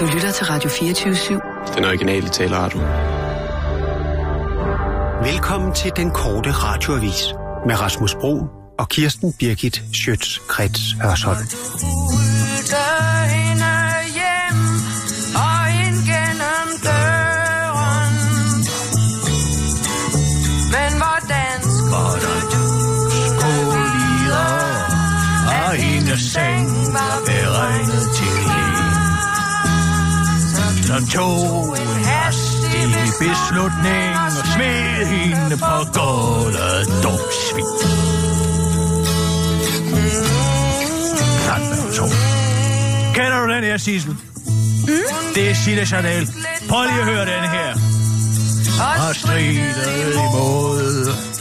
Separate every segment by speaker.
Speaker 1: Du lytter til Radio 24-7.
Speaker 2: Den originale taleradio.
Speaker 3: Velkommen til den korte radioavis med Rasmus Bro og Kirsten Birgit Schøtz-Krets Hørsholm.
Speaker 4: Tog en hastig beslutning og smed hende på gulvet dumsvin. Kender du den her, Sissel? Mm? Det er Sille Chanel. Prøv lige at høre den her. Og stridet imod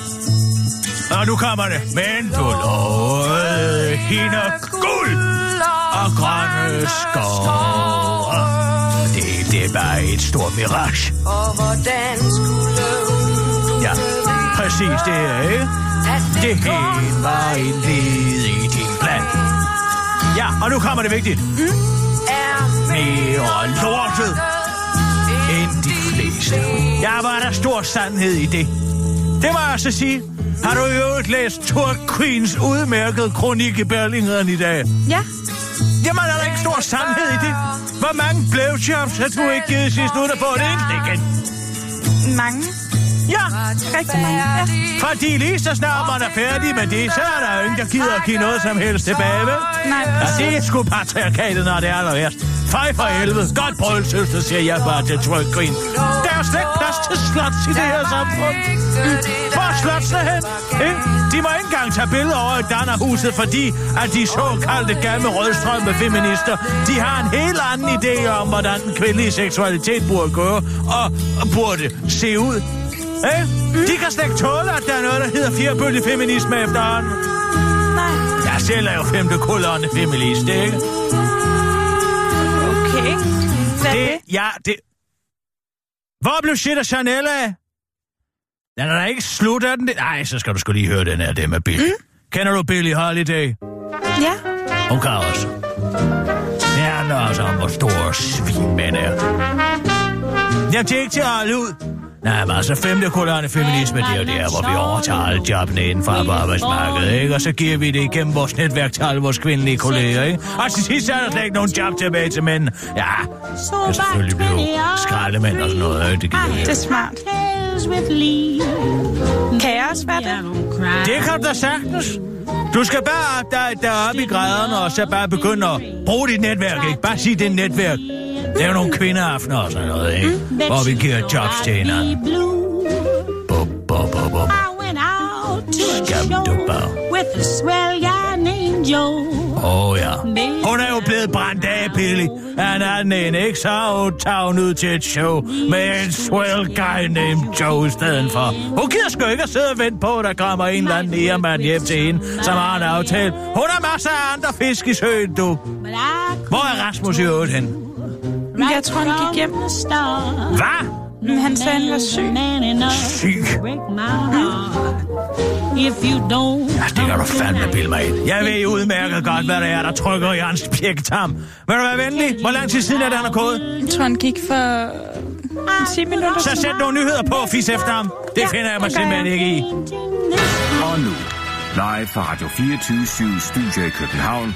Speaker 4: og nu kommer det. Men du lovede hende guld og grønne skove. Det, det er bare et stort mirage. Og hvordan skulle Ja, præcis det er, ikke? Det hele var en led i din plan. Ja, og nu kommer det vigtigt. Mm? Er mere lortet end de fleste. Ja, var der stor sandhed i det. Det må jeg så sige. Har du jo ikke læst Thor Queens udmærkede kronik i Berlingeren i dag?
Speaker 5: Ja.
Speaker 4: Jamen, er der ikke stor sandhed i det? Hvor mange blowjobs har du ikke givet sidst uden at få det eneste igen?
Speaker 5: Mange.
Speaker 4: Ja.
Speaker 5: Rigtig mange, ja.
Speaker 4: Fordi lige så snart man er færdig med det, så er der jo ingen, der gider at give noget som helst tilbage, vel?
Speaker 5: Nej,
Speaker 4: Ja, det er sgu patriarkatet, når det er aller værst. Fej for helvede. Godt brøl, søster, siger jeg bare til Troy Green. Der er slet ikke plads til slots i det her samfund. Hvor er slotsene hen? Eh? De må ikke engang tage billeder over i Dannerhuset, fordi at de såkaldte gamle rødstrømme feminister, de har en helt anden idé om, hvordan den kvindelige seksualitet burde gå og, og burde se ud. Eh? De kan slet ikke tåle, at der er noget, der hedder firebølge feminisme efterhånden.
Speaker 5: Nej.
Speaker 4: Jeg selv er jo femte kolonne feminist, ikke?
Speaker 5: Okay. Hvad
Speaker 4: Det,
Speaker 5: det?
Speaker 4: ja, det... Hvor blev shit af Chanel af? Den er da ikke slut af den. Nej, så skal du sgu lige høre den her, det med Billy. Mm? Kender du Billy Holiday?
Speaker 5: Ja.
Speaker 4: Hun kan også. Det handler altså om, hvor store svin er. Jeg tænkte til at holde ud. Nej, men altså femte kolonne feminisme, det er jo der, hvor vi overtager alle jobbene inden for arbejdsmarkedet, ikke? Og så giver vi det igennem vores netværk til alle vores kvindelige kolleger, ikke? Og til sidst er der slet ikke nogen job tilbage til mænd. Ja, det kan selvfølgelig blive skraldemænd og sådan noget, ikke? Det gider
Speaker 5: Det er smart. Kan jeg også være det?
Speaker 4: Det kan du da sagtens. Du skal bare dig op i graderne, og så bare begynde at bruge dit netværk, ikke? Bare sig det er netværk. Det er jo nogle kvindeaftener og sådan noget, ikke? Hvor vi giver jobs til hinanden. Bup, bup, bup, bup. Skam du bare.
Speaker 6: With a swell named Joe.
Speaker 4: Åh oh, ja. Hun er jo blevet brændt af, Billy. Han er den ene, ikke? Så har hun ud til et show med en swell guy named Joe i stedet for. Hun gider sgu ikke at sidde og vente på, at der kommer en eller anden nærmand hjem til hende, som har en aftale. Hun har masser af andre fisk i søen, du. Hvor er Rasmus i øvrigt hen?
Speaker 5: Jeg tror, han gik hjem.
Speaker 4: Hvad?
Speaker 5: Men han sagde, han var syg.
Speaker 4: Syg?
Speaker 6: If you don't
Speaker 4: Ja, det kan du fandme bilde mig ind. Jeg ved udmærket godt, hvad det er, der trykker i hans pjektam. Vil du være venlig? Hvor lang tid siden er det, han er gået?
Speaker 5: Jeg tror, han gik for 10 minutter.
Speaker 4: Så sæt nogle nyheder på og fis efter ham. Det
Speaker 5: Ja,
Speaker 4: finder jeg mig simpelthen
Speaker 5: jeg.
Speaker 4: ikke i.
Speaker 7: Og nu, live fra Radio 24 Studio i København.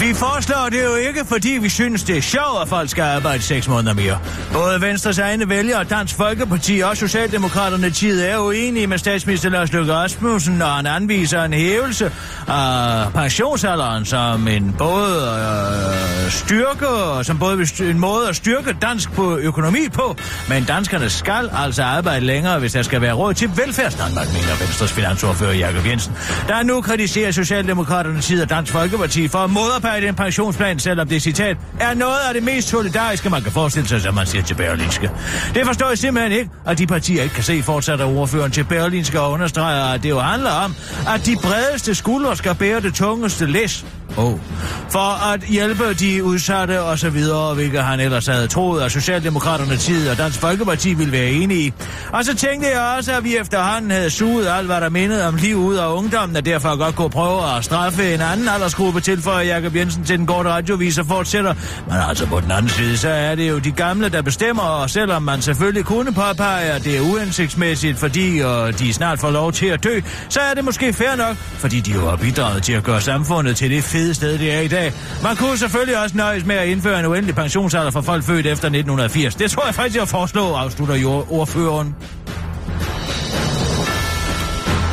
Speaker 4: Vi foreslår det jo ikke, fordi vi synes, det er sjovt, at folk skal arbejde seks måneder mere. Både Venstres egne vælgere, Dansk Folkeparti og Socialdemokraterne tid er uenige med statsminister Lars Løkke Rasmussen, når han anviser en hævelse af pensionsalderen som en både øh, styrke, og som både en måde at styrke dansk på økonomi på, men danskerne skal altså arbejde længere, hvis der skal være råd til velfærdsdanmark, mener Venstres finansordfører Jakob Jensen. Der nu kritiserer Socialdemokraterne tid og Dansk Folkeparti for at udarbejde en pensionsplan, selvom det citat er noget af det mest solidariske, man kan forestille sig, som man siger til Berlinske. Det forstår jeg simpelthen ikke, at de partier ikke kan se fortsat, at ordføreren til Berlinske og understreger, at det jo handler om, at de bredeste skuldre skal bære det tungeste læs. Oh. For at hjælpe de udsatte og så videre, hvilket han ellers havde troet, at Socialdemokraterne tid og Dansk Folkeparti ville være enige i. Og så tænkte jeg også, at vi efterhånden havde suget alt, hvad der mindede om liv ud af ungdommen, og derfor godt kunne prøve at straffe en anden aldersgruppe til, for Jacob Jensen til den korte radiovis og fortsætter. Men altså på den anden side, så er det jo de gamle, der bestemmer, og selvom man selvfølgelig kunne påpege, at det er uansigtsmæssigt, fordi og de snart får lov til at dø, så er det måske fair nok, fordi de jo har bidraget til at gøre samfundet til det fede sted, det er i dag. Man kunne selvfølgelig også nøjes med at indføre en uendelig pensionsalder for folk født efter 1980. Det tror jeg faktisk, jeg foreslår, afslutter ordføreren.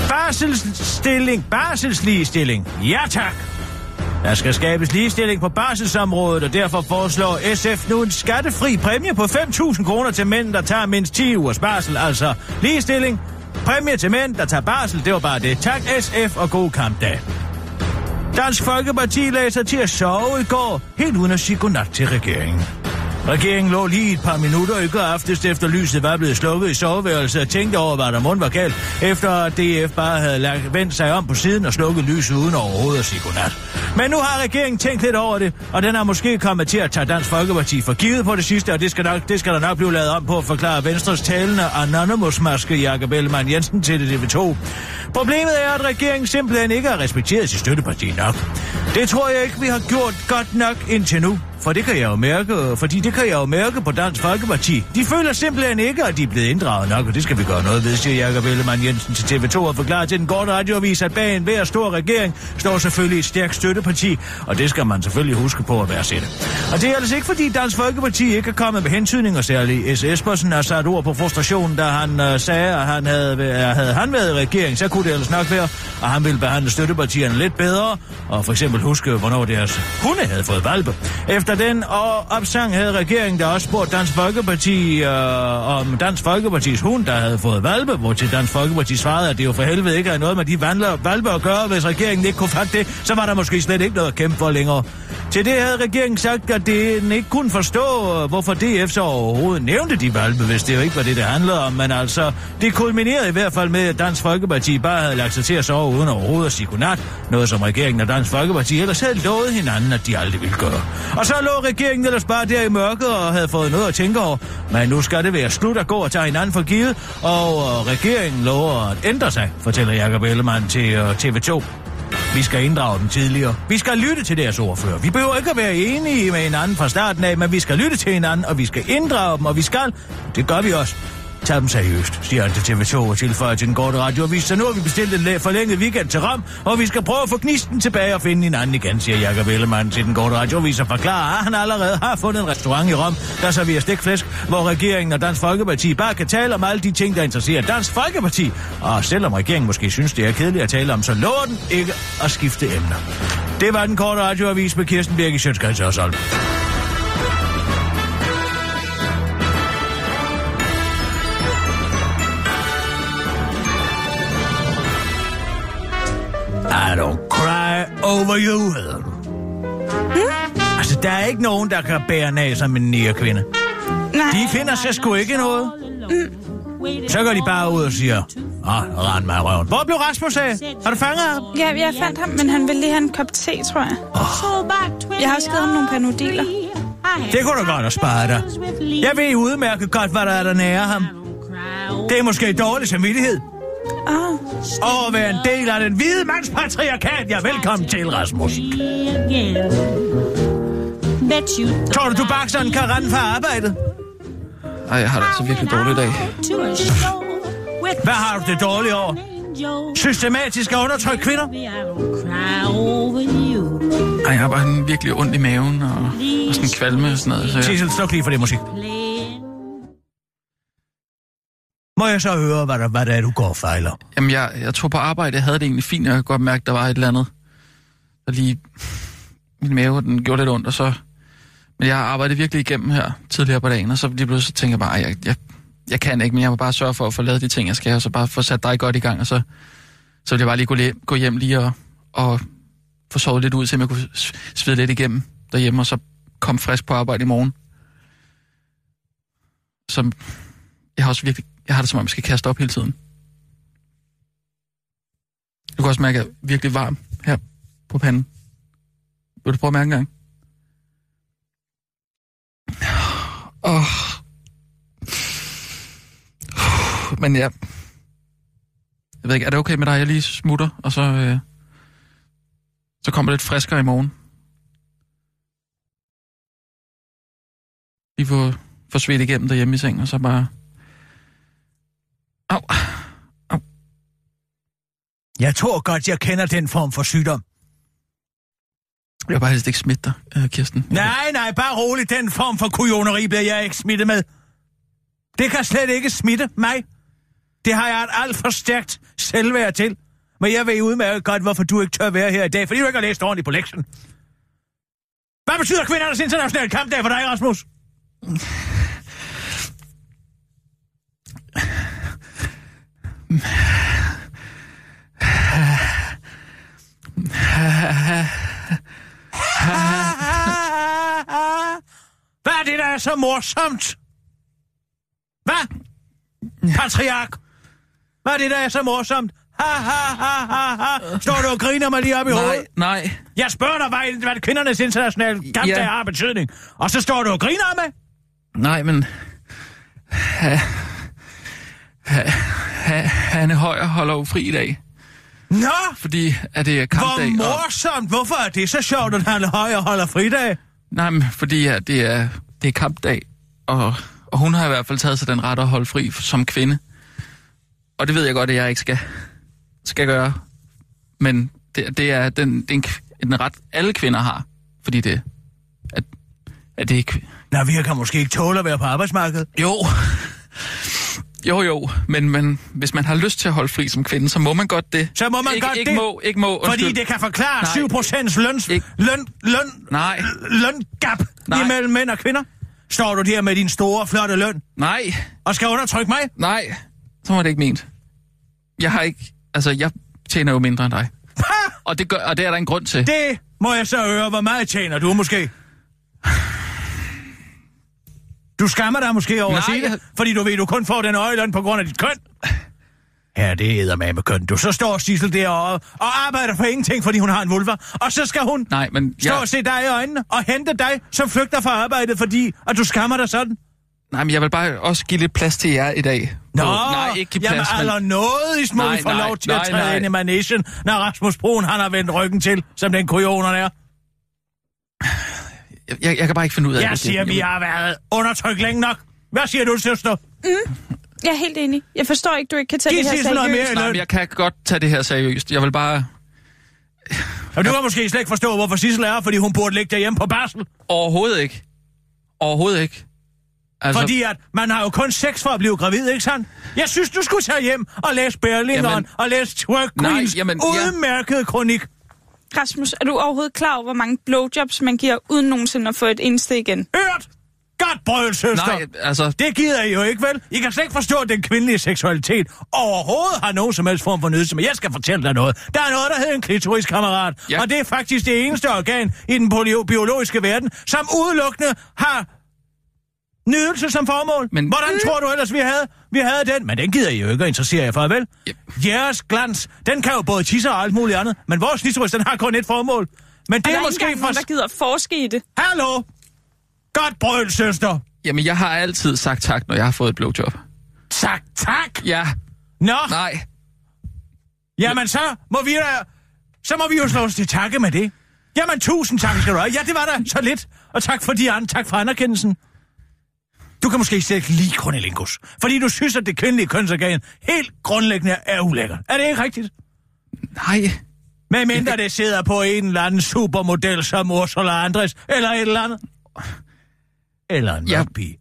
Speaker 4: Barselsstilling, barselsligestilling. Ja tak. Der skal skabes ligestilling på barselsområdet, og derfor foreslår SF nu en skattefri præmie på 5.000 kroner til mænd, der tager mindst 10 ugers barsel. Altså ligestilling, præmie til mænd, der tager barsel, det var bare det. Tak SF og god kampdag. Dansk Folkeparti lagde sig til at sove i går, helt uden at sige godnat til regeringen. Regeringen lå lige et par minutter i går aftes, efter lyset var blevet slukket i soveværelset og tænkte over, hvad der mund var galt, efter at DF bare havde lagt, vendt sig om på siden og slukket lyset uden overhovedet at sige godnat. Men nu har regeringen tænkt lidt over det, og den har måske kommet til at tage Dansk Folkeparti for givet på det sidste, og det skal, nok, det skal der nok blive lavet om på at forklare Venstres talende Anonymous-maske Jakob Ellemann Jensen til det TV2. Problemet er, at regeringen simpelthen ikke har respekteret sit støtteparti nok. Det tror jeg ikke, vi har gjort godt nok indtil nu. For det kan jeg jo mærke, fordi det kan jeg jo mærke på Dansk Folkeparti. De føler simpelthen ikke, at de er blevet inddraget nok, og det skal vi gøre noget ved, siger Jakob Ellemann Jensen til TV2 og forklarer til den korte radioavis, at bag en hver stor regering står selvfølgelig et stærkt støtteparti, og det skal man selvfølgelig huske på at være sætte. Og det er altså ikke, fordi Dansk Folkeparti ikke er kommet med hentydninger, særligt S. Espersen har sat ord på frustration, da han øh, sagde, at han havde, øh, havde han været i regering, så kunne det ellers nok være, at han ville behandle støttepartierne lidt bedre, og for eksempel huske, hvornår deres hunde havde fået valpe. Efter den og opsang havde regeringen da også spurgt Dansk Folkeparti øh, om Dansk Folkepartis hund, der havde fået valpe, hvor til Dansk Folkeparti svarede, at det jo for helvede ikke er noget med de vandler, valpe at gøre, hvis regeringen ikke kunne fatte det, så var der måske slet ikke noget at kæmpe for længere. Til det havde regeringen sagt, at den ikke kunne forstå, øh, hvorfor DF så overhovedet nævnte de valpe, hvis det jo ikke var det, det handlede om. Men altså, det kulminerede i hvert fald med, at Dansk Folkeparti bare havde lagt sig til at sove uden overhovedet at sige godnat. Noget som regeringen og Dansk Folkeparti ellers havde lovet hinanden, at de aldrig ville gøre. Og så lå regeringen ellers bare der i mørket og havde fået noget at tænke over. Men nu skal det være slut at gå og tage hinanden for givet, og øh, regeringen lover at ændre sig, fortæller Jacob Ellemann til øh, TV2. Vi skal inddrage dem tidligere. Vi skal lytte til deres ordfører. Vi behøver ikke at være enige med hinanden fra starten af, men vi skal lytte til hinanden, og vi skal inddrage dem, og vi skal... Det gør vi også. Tag dem seriøst, siger han til TV2 og tilføjer til den korte radioavis. Så nu har vi bestilt en forlænget weekend til Rom, og vi skal prøve at få gnisten tilbage og finde hinanden igen, siger Jakob Ellemann til den korte radioavis og forklarer, at han allerede har fundet en restaurant i Rom, der serverer stikflæsk, hvor regeringen og Dansk Folkeparti bare kan tale om alle de ting, der interesserer Dansk Folkeparti. Og selvom regeringen måske synes, det er kedeligt at tale om, så lover den ikke at skifte emner. Det var den korte radioavis med Kirsten Birgit Sjøtskreds og Solm. I don't cry over you, hedder du. Hmm? Altså, der er ikke nogen, der kan bære nag som en kvinde.
Speaker 5: Nej.
Speaker 4: De finder sig sgu ikke noget. Mm. Så går de bare ud og siger, åh, oh, rend mig i røven. Hvor blev Rasmus af? Har du fanget ham?
Speaker 5: Ja, jeg fandt ham, men han ville lige have en kop te, tror jeg. Oh. Jeg har også givet ham nogle panodiler.
Speaker 4: Det kunne du godt have sparet dig. Jeg ved udmærket godt, hvad der er, der nærer ham. Det er måske dårlig samvittighed.
Speaker 5: Oh.
Speaker 4: Og være en del af den hvide mands patriarkat. Ja, velkommen til, Rasmus. Tror du, du bakseren kan rende fra arbejdet?
Speaker 2: Ej, jeg har det altså virkelig dårligt i dag.
Speaker 4: Hvad har du det dårligt over? Systematisk at undertrykke kvinder?
Speaker 2: Ej, jeg har bare en virkelig ondt i maven og, og sådan kvalme og sådan noget. Så jeg...
Speaker 4: Sissel, sluk lige for det musik. Må jeg så høre, hvad der, hvad der er, du går og fejler?
Speaker 2: Jamen, jeg, jeg tog på arbejde, jeg havde det egentlig fint, og jeg kunne godt mærke, at der var et eller andet, der lige... Min mave, den gjorde lidt ondt, og så... Men jeg har arbejdet virkelig igennem her tidligere på dagen, og så lige pludselig tænker jeg bare, jeg, jeg, jeg kan ikke, men jeg må bare sørge for at få lavet de ting, jeg skal, og så bare få sat dig godt i gang, og så, så vil jeg bare lige gå, gå hjem lige og, og få sovet lidt ud, så jeg kunne svede lidt igennem derhjemme, og så komme frisk på arbejde i morgen. Som, jeg har også virkelig, jeg har det som om, jeg skal kaste op hele tiden. Du kan også mærke, at jeg er virkelig varm her på panden. Vil du prøve at mærke en gang? Oh. Men ja, jeg ved ikke, er det okay med dig, jeg lige smutter, og så, øh, så kommer det lidt friskere i morgen? Vi får, får svedt igennem derhjemme i sengen, og så bare... Au.
Speaker 4: Jeg tror godt, jeg kender den form for sygdom.
Speaker 2: Jeg vil bare helst ikke smitte dig, øh, Kirsten.
Speaker 4: Nej, nej, bare roligt. Den form for kujoneri bliver jeg ikke smittet med. Det kan slet ikke smitte mig. Det har jeg et alt for stærkt selvværd til. Men jeg ved udmærket godt, hvorfor du ikke tør være her i dag, fordi du ikke har læst ordentligt på lektionen. Hvad betyder kvindernes internationale kampdag for dig, Rasmus? Hvad er det, der er så morsomt? Hvad? Patriark? Hvad er det, der er så morsomt? Ha, ha, ha, ha, ha. Står du og griner mig lige op i
Speaker 2: Nej,
Speaker 4: hovedet?
Speaker 2: nej.
Speaker 4: Jeg spørger dig, hvad, hvad kvindernes internationale kampdag
Speaker 2: Ja.
Speaker 4: har betydning. Og så står du og griner mig?
Speaker 2: Nej, men... Ha, ha, Hanne Højer holder jo fri i dag,
Speaker 4: Nå,
Speaker 2: fordi at det er
Speaker 4: hvor
Speaker 2: kampdag. og,
Speaker 4: morsomt. Hvorfor er det så sjovt, at han højere holder fridag?
Speaker 2: nej, men fordi at det er, det er kampdag, og, og hun har i hvert fald taget sig den ret at holde fri som kvinde. Og det ved jeg godt, at jeg ikke skal, skal gøre. Men det, det er den, det er en, kv- en ret, alle kvinder har, fordi det at, at det kv-
Speaker 4: Nå, vi kan måske ikke tåle at være på arbejdsmarkedet.
Speaker 2: Jo. Jo, jo, men, men hvis man har lyst til at holde fri som kvinde, så må man godt det.
Speaker 4: Så må man
Speaker 2: ikke,
Speaker 4: godt
Speaker 2: ikke
Speaker 4: det.
Speaker 2: Må, ikke må,
Speaker 4: Fordi
Speaker 2: undskyld.
Speaker 4: det kan forklare
Speaker 2: Nej.
Speaker 4: 7 procents løns,
Speaker 2: Ikke-
Speaker 4: løn, løn,
Speaker 2: Nej,
Speaker 4: løngap
Speaker 2: Nej.
Speaker 4: imellem mænd og kvinder. Står du der med din store, flotte løn
Speaker 2: nej,
Speaker 4: og skal undertrykke mig?
Speaker 2: nej. Så var det ikke ment. Jeg har ikke... Altså, jeg tjener jo mindre end dig. Og det, gør, og det er der en grund til.
Speaker 4: Det må jeg så høre. Hvor meget tjener du måske? Du skammer dig måske over at
Speaker 2: Nej,
Speaker 4: sige det,
Speaker 2: jeg-
Speaker 4: fordi du ved, du kun får den høje løn på grund af dit køn. Ja, det er med køn. Du så står Sissel derovre og arbejder for ingenting, fordi hun har en vulva. Og så skal hun
Speaker 2: Nej, men
Speaker 4: stå
Speaker 2: jeg,
Speaker 4: og se dig i øjnene og hente dig, som flygter fra arbejdet, fordi at du skammer dig sådan.
Speaker 2: nej, men jeg vil bare også give lidt plads til jer i dag.
Speaker 4: Nå,
Speaker 2: nej, ikke give
Speaker 4: jamen
Speaker 2: plads, men...
Speaker 4: altså noget i små
Speaker 2: Nej,
Speaker 4: får
Speaker 2: nej,
Speaker 4: lov til at
Speaker 2: nej,
Speaker 4: træde
Speaker 2: nej.
Speaker 4: ind i managen, når Rasmus Broen han har vendt ryggen til, som den kujon er.
Speaker 2: Jeg, jeg, jeg kan bare ikke finde ud af
Speaker 4: Jeg
Speaker 2: det.
Speaker 4: siger, vi har været undertrykt længe nok. Hvad siger du, søster?
Speaker 5: Jeg er helt enig. Jeg forstår ikke, du ikke kan tage
Speaker 4: Giv
Speaker 5: det her
Speaker 4: Sissel noget mere
Speaker 5: seriøst.
Speaker 2: Nej, men jeg kan godt tage det her seriøst. Jeg vil bare...
Speaker 4: Og du kan måske slet ikke forstå, hvorfor Sissel er, fordi hun burde ligge derhjemme på barsel.
Speaker 2: Overhovedet ikke. Overhovedet ikke. Altså,
Speaker 4: Fordi at man har jo kun sex for at blive gravid, ikke sandt? Jeg synes, du skulle tage hjem og læse Berlingeren
Speaker 2: Jamen-
Speaker 4: og læse Twerk
Speaker 2: Nej,
Speaker 4: Queens
Speaker 2: jamen, ja.
Speaker 4: udmærkede kronik.
Speaker 5: Rasmus, er du overhovedet klar over, hvor mange blowjobs man giver, uden nogensinde at få et eneste igen?
Speaker 4: Hørt! Godt brøl, søster.
Speaker 2: nej, altså...
Speaker 4: Det gider I jo ikke, vel? I kan slet ikke forstå, at den kvindelige seksualitet overhovedet har nogen som helst form for nydelse. Men jeg skal fortælle dig noget. Der er noget, der hedder en klitoris, kammerat.
Speaker 2: Ja.
Speaker 4: Og det er faktisk det eneste organ i den biologiske verden, som udelukkende har nydelse som formål.
Speaker 2: Men-
Speaker 4: Hvordan tror du ellers, vi havde, vi havde den? Men den gider I jo ikke at interessere jer for, vel?
Speaker 2: Yep.
Speaker 4: Jeres glans, den kan jo både tisse og alt muligt andet. Men vores klitoris, den har kun et formål. Men det
Speaker 5: Og der
Speaker 4: er
Speaker 5: er
Speaker 4: måske for...
Speaker 5: nogen, der gider forske i det.
Speaker 4: Hallo! Godt brøl, søster.
Speaker 2: Jamen, jeg har altid sagt tak, når jeg har fået et blowjob.
Speaker 4: Tak, tak.
Speaker 2: Ja,
Speaker 4: Nå,
Speaker 2: nej.
Speaker 4: Jamen så må vi da... Så må vi jo slå os til takke med det. Jamen tusind tak skal du have. Ja, det var da så lidt. Og tak for de andre. Tak for anerkendelsen. Du kan måske slet ikke lide Cornelingus. Fordi du synes, at det kvindelige kønsorgan helt grundlæggende er ulækkert. Er det ikke rigtigt?
Speaker 2: Nej.
Speaker 4: Med mindre det sidder på en eller anden supermodel som Ursula Andres, eller et eller andet. Eller en
Speaker 2: ja.
Speaker 4: pige.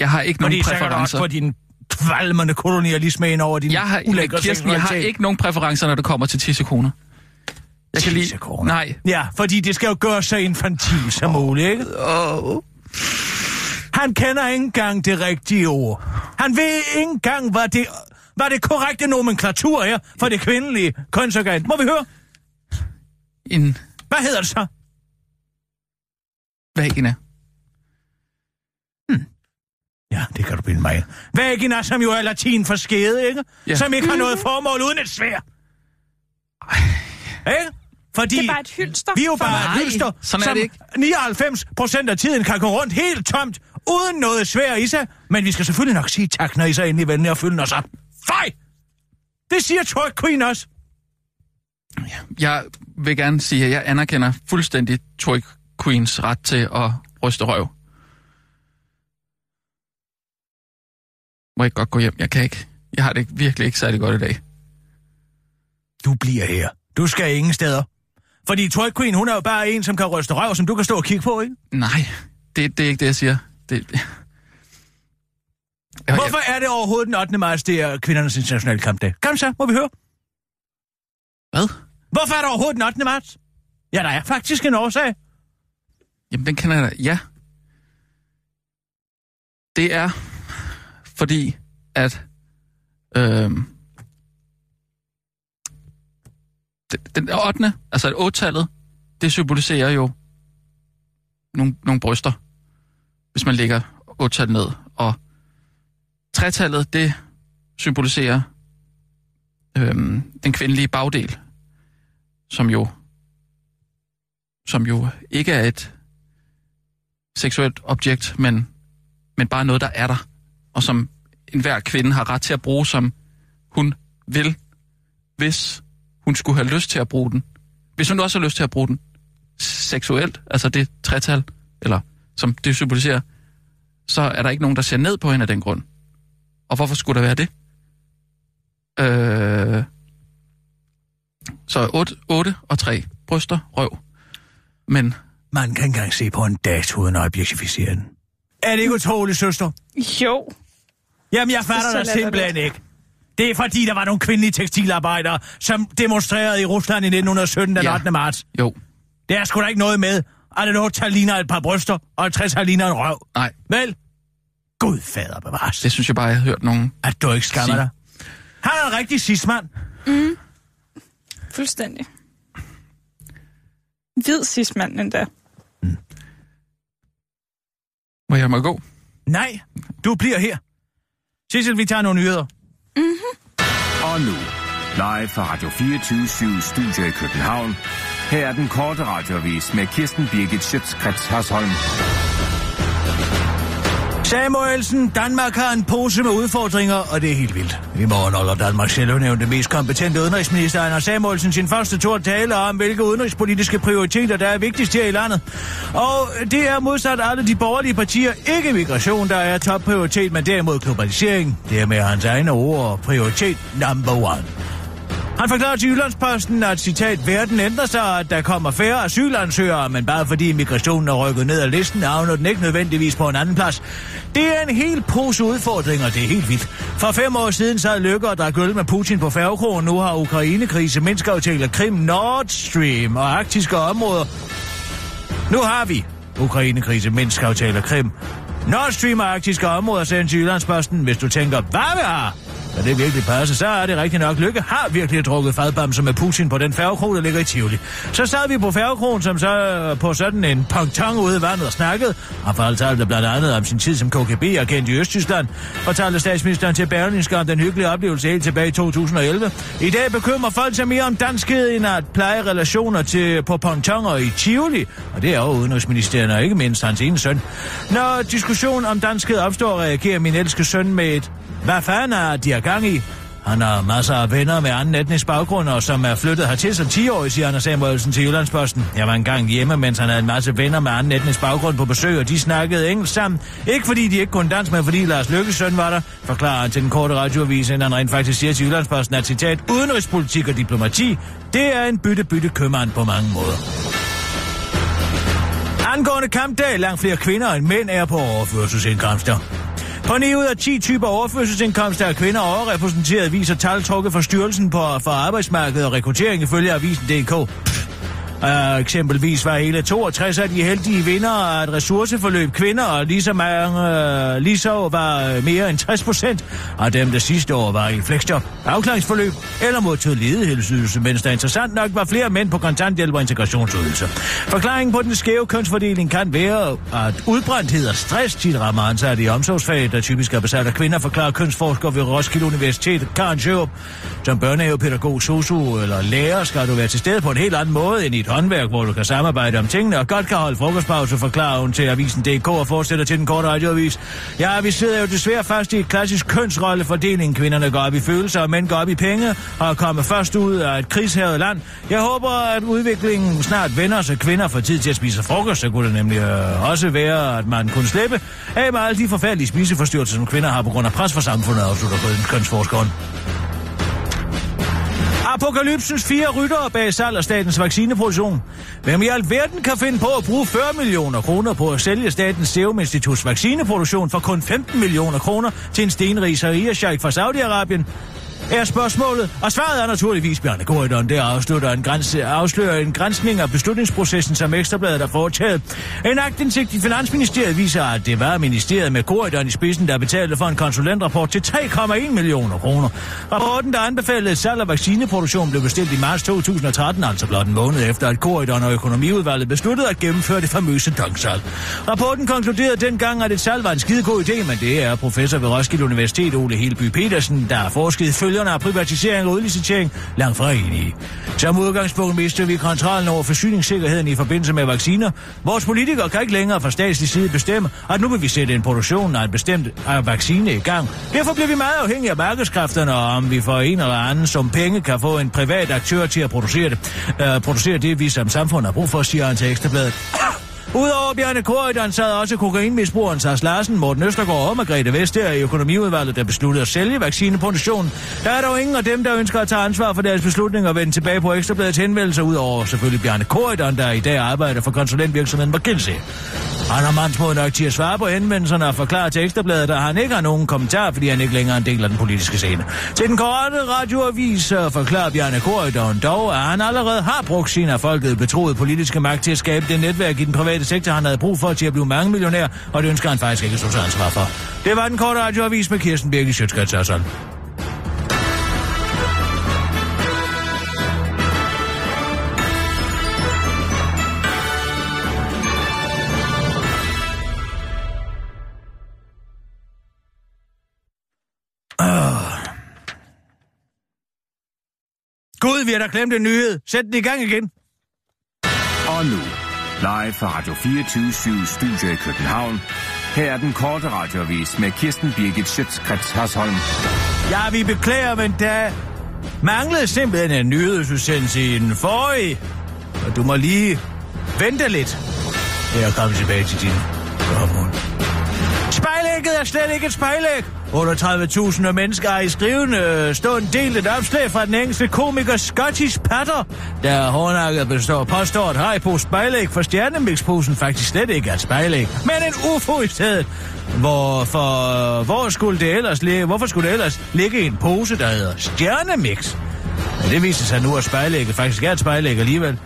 Speaker 2: Jeg har ikke
Speaker 4: Fordi
Speaker 2: nogen
Speaker 4: så kan du
Speaker 2: præferencer.
Speaker 4: din kvalmende kolonialisme ind over din
Speaker 2: Jeg har,
Speaker 4: ulækre
Speaker 2: Kirsten, jeg har ikke nogen præferencer, når det kommer til tissekoner. Jeg kan lide... Nej.
Speaker 4: Ja, fordi det skal jo gøres så infantil som muligt, ikke?
Speaker 2: Oh.
Speaker 4: Han kender ikke engang det rigtige ord. Han ved ikke engang, hvad det, hvad det korrekte nomenklatur er for det kvindelige kønsorgan. Må vi høre?
Speaker 2: En
Speaker 4: Hvad hedder det så?
Speaker 2: Vagina.
Speaker 4: Ja, det kan du bilde mig. Vagina, som jo er latin for skede, ikke?
Speaker 2: Ja.
Speaker 4: Som ikke har noget formål uden et svær. Ikke? Fordi
Speaker 5: Det er bare et hylster.
Speaker 4: vi er jo bare
Speaker 5: mig.
Speaker 4: et hylster,
Speaker 2: sådan er
Speaker 4: som
Speaker 2: det ikke.
Speaker 4: 99 procent af tiden kan gå rundt helt tomt, uden noget svær i sig. Men vi skal selvfølgelig nok sige tak, når I så endelig vender og fylder os op. Fej! Det siger Troy Queen også.
Speaker 2: Jeg vil gerne sige, at jeg anerkender fuldstændig Troy Queens ret til at ryste røv. Må jeg godt gå hjem? Jeg kan ikke. Jeg har det virkelig ikke særlig godt i dag.
Speaker 4: Du bliver her. Du skal ingen steder. Fordi Troy Queen, hun er jo bare en, som kan ryste røv, som du kan stå og kigge på, ikke?
Speaker 2: Nej, det, det er ikke det, jeg siger. Det, jeg,
Speaker 4: Hvorfor er det overhovedet den 8. marts, det er kvindernes internationale kampdag? Kom så, må vi høre.
Speaker 2: Hvad?
Speaker 4: Hvorfor er det overhovedet den 8. marts? Ja, der er faktisk en årsag.
Speaker 2: Jamen, den kender jeg da. Ja. Det er fordi, at øhm, den, den 8. altså et 8-tallet, det symboliserer jo nogle, nogle bryster, hvis man lægger 8-tallet ned. Og 3-tallet, det symboliserer øhm, den kvindelige bagdel, som jo som jo ikke er et seksuelt objekt, men, men bare noget, der er der, og som enhver kvinde har ret til at bruge, som hun vil, hvis hun skulle have lyst til at bruge den. Hvis hun også har lyst til at bruge den seksuelt, altså det tretal, eller som det symboliserer, så er der ikke nogen, der ser ned på hende af den grund. Og hvorfor skulle der være det? Øh, så 8, 8 og 3. Bryster, røv. Men
Speaker 4: Man kan ikke engang se på en dato uden at objektificere den. Er det ikke utroligt, søster?
Speaker 5: Jo.
Speaker 4: Jamen, jeg fatter det
Speaker 5: er
Speaker 4: simpelthen ikke. Det er fordi, der var nogle kvindelige tekstilarbejdere, som demonstrerede i Rusland i 1917 den
Speaker 2: Ja.
Speaker 4: 8. marts.
Speaker 2: jo,
Speaker 4: Det er sgu da ikke noget med, at et 8 ligner et par bryster, og et 60 ligner en røv.
Speaker 2: nej,
Speaker 4: Vel? Gud fader bevares.
Speaker 2: det synes jeg bare, jeg har hørt nogen.
Speaker 4: At du ikke skammer
Speaker 2: Sig.
Speaker 4: dig. Han er en rigtig sidstmand.
Speaker 5: Fuldstændig. Hvid sidstmand endda.
Speaker 2: Må jeg må gå?
Speaker 4: Nej, du bliver her. Sissel, vi tager nogle nyheder.
Speaker 7: Og nu, live fra Radio 24 Studio i København. Her er den korte radiovis med Kirsten Birgit Schøtzgrads Hasholm.
Speaker 4: Samuelsen, Danmark har en pose med udfordringer, og det er helt vildt. I morgen holder Danmarks selvudnævnte mest kompetente udenrigsminister Anders Samuelsen sin første tur tale om, hvilke udenrigspolitiske prioriteter, der er vigtigst her i landet. Og det er modsat alle de borgerlige partier ikke migration, der er topprioritet, men derimod globalisering. Det er med hans egne ord prioritet number one. Han forklarer til Jyllandsposten, at citat, verden ændrer sig, at der kommer færre asylansøgere, men bare fordi migrationen er rykket ned ad listen, havner den ikke nødvendigvis på en anden plads. Det er en hel pose udfordringer, det er helt vildt. For fem år siden sad Lykke og drak øl med Putin på færgekrogen. Nu har Ukraine-krise, Minsk-aftaler, Krim, Nord Stream og arktiske områder. Nu har vi Ukraine-krise, Minsk-aftaler, Krim, Nord Stream og arktiske områder sendt til Jyllandsposten. Hvis du tænker, hvad vi har? Kan det virkelig passe, så er det rigtigt nok. Lykke har virkelig drukket fadbamser med Putin på den færgekro, der ligger i Tivoli. Så sad vi på færgekronen, som så øh, på sådan en ponton ude i vandet og snakkede. Han fortalte blandt andet om sin tid som KGB-agent i Østtyskland. Fortalte statsministeren til Berlingske om den hyggelige oplevelse helt tilbage i 2011. I dag bekymrer folk sig mere om danskhed, end at pleje relationer til, på pontonger i Tivoli. Og det er jo udenrigsministeren og ikke mindst hans ene søn. Når diskussion om danskhed opstår, reagerer min elskede søn med et hvad fanden er de har gang i? Han har masser af venner med anden etnisk baggrund, og som er flyttet hertil som 10-årig, siger Anders Samuelsen til Jyllandsposten. Jeg var engang hjemme, mens han havde en masse venner med anden etnisk baggrund på besøg, og de snakkede engelsk sammen. Ikke fordi de ikke kunne dansk, men fordi Lars Lykkes søn var der, forklarer han til den korte radioavis, inden han rent faktisk siger til Jyllandsposten, at citat, udenrigspolitik og diplomati, det er en bytte-bytte købmand på mange måder. Angående kampdag, langt flere kvinder end mænd er på overførselsindkomster. På 9 ud af 10 typer overførselsindkomster er kvinder overrepræsenteret, viser tal trukket fra Styrelsen på, for Arbejdsmarkedet og Rekruttering ifølge Avisen.dk. Uh, eksempelvis var hele 62 af de heldige vinder af et ressourceforløb kvinder, øh, og lige så, mange, uh, lige så var øh, mere end 60 procent af dem, der sidste år var i flexjob, afklaringsforløb eller modtog ledighedsydelse, mens der interessant nok var flere mænd på kontanthjælp og integrationsydelse. Forklaringen på den skæve kønsfordeling kan være, at udbrændthed og stress tit rammer ansatte i omsorgsfag, der typisk er besat af kvinder, forklarer kønsforsker ved Roskilde Universitet, Karen Sjørup. Som børnehavepædagog, sosu eller lærer skal du være til stede på en helt anden måde end i et håndværk, hvor du kan samarbejde om tingene og godt kan holde frokostpause, forklarer hun til Avisen DK og fortsætter til den korte radioavis. Ja, vi sidder jo desværre fast i et klassisk kønsrollefordeling. Kvinderne går op i følelser, og mænd går op i penge og kommer først ud af et krigshavet land. Jeg håber, at udviklingen snart vender, så kvinder får tid til at spise frokost. Så kunne det nemlig øh, også være, at man kunne slippe af med alle de forfærdelige spiseforstyrrelser, som kvinder har på grund af pres for samfundet, afslutter kønsforskeren. Apokalypsens fire ryttere bag salg af statens vaccineproduktion. Hvem i alverden kan finde på at bruge 40 millioner kroner på at sælge statens Serum Instituts vaccineproduktion for kun 15 millioner kroner til en stenrig sharia fra Saudi-Arabien? Er spørgsmålet, og svaret er naturligvis Bjarne Korydon, der afslutter en grænse, afslører en grænsning af beslutningsprocessen, som Ekstrabladet har foretaget. En agtindsigt i Finansministeriet viser, at det var ministeriet med Korydon i spidsen, der betalte for en konsulentrapport til 3,1 millioner kroner. Rapporten, der anbefalede salg af vaccineproduktion, blev bestilt i marts 2013, altså blot en måned efter, at Korydon og økonomiudvalget besluttede at gennemføre det famøse donksalg. Rapporten konkluderede dengang, at et salg var en skidegod idé, men det er professor ved Roskilde Universitet, Ole Helby Petersen, der har forsket følgerne af privatisering og udlicitering langt fra enige. Som udgangspunkt mister vi kontrollen over forsyningssikkerheden i forbindelse med vacciner. Vores politikere kan ikke længere fra statslig side bestemme, at nu vil vi sætte en produktion af en bestemt af vaccine i gang. Derfor bliver vi meget afhængige af markedskræfterne, og om vi for en eller anden som penge kan få en privat aktør til at producere det. øh, producere det, vi som samfund har brug for, siger han til Ekstrabladet. Udover Bjarne Korydon sad også kokainmisbrugeren Sars Larsen, Morten Østergaard og Margrethe Vestager i økonomiudvalget, der besluttede at sælge vaccineproduktionen. Der er dog ingen af dem, der ønsker at tage ansvar for deres beslutning og vende tilbage på Ekstrabladets henvendelser, udover selvfølgelig Bjarne Korydon, der i dag arbejder for konsulentvirksomheden McKinsey. Han har mandsmod nok til at svare på henvendelserne og forklare til Ekstrabladet, at han ikke har nogen kommentar, fordi han ikke længere er en del af den politiske scene. Til den korte radioavis øh, forklarer Bjarne Korydon dog, at han allerede har brugt sin af folket betroede politiske magt til at skabe det netværk i den private sektor, han havde brug for til at blive mange millionær, og det ønsker han faktisk ikke at stå ansvar for. Det var den korte radioavis med Kirsten Birgit Sjøtskrets Gud, vi har da glemt en nyhed. Sæt den i gang igen.
Speaker 7: Og nu, live fra Radio 24 Studio i København. Her er den korte radiovis med Kirsten Birgit Schøtzgrads Hasholm.
Speaker 4: Ja, vi beklager, men der manglede simpelthen en nyhedsudsendelse i den forrige. Og du må lige vente lidt. Jeg kommer tilbage til din spørgsmål. Spejlægget er slet ikke et spejlæg. 38.000 mennesker har i skrivende stund delt et opslag fra den engelske komiker Scottish Patter, der hårdnakket består påstår, at hejpos spejlæg for stjernemixposen faktisk slet ikke er et spejlæg, men en UFO i stedet. Hvorfor, hvor skulle det ellers ligge, hvorfor skulle det ellers ligge i en pose, der hedder stjernemix? Men det viser sig nu, at spejlægget faktisk er et spejlæg alligevel.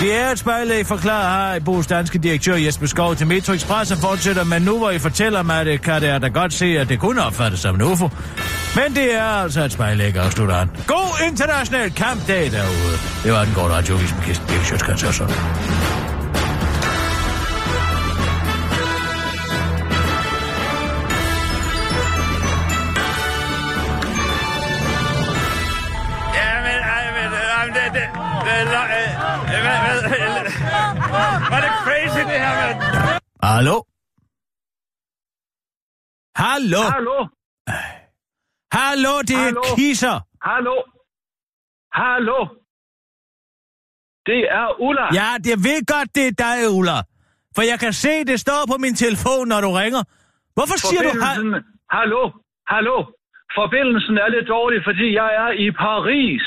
Speaker 4: Det er et spejlæg, forklarer Haribos danske direktør Jesper Skov til Metro Express og fortsætter, men nu hvor I fortæller mig, at det kan det da godt se, at det kunne opfattes som en UFO. Men det er altså et spejlæg, afslutter han. God international kampdag derude. Det var den gode radiovis med Kirsten Birk
Speaker 8: sådan. Hvad er det crazy, det her, mand?
Speaker 4: Hallo? Hallo?
Speaker 8: Hallo?
Speaker 4: Hallo, det er? Kisser.
Speaker 8: Hallo? Hallo? Det er Ulla.
Speaker 4: Ja, jeg ved godt, det er dig, Ulla. For jeg kan se, det står på min telefon, når du ringer. Hvorfor siger du... Ha-.
Speaker 8: Hallo? Hallo? Forbindelsen er lidt dårlig, fordi jeg er i Paris.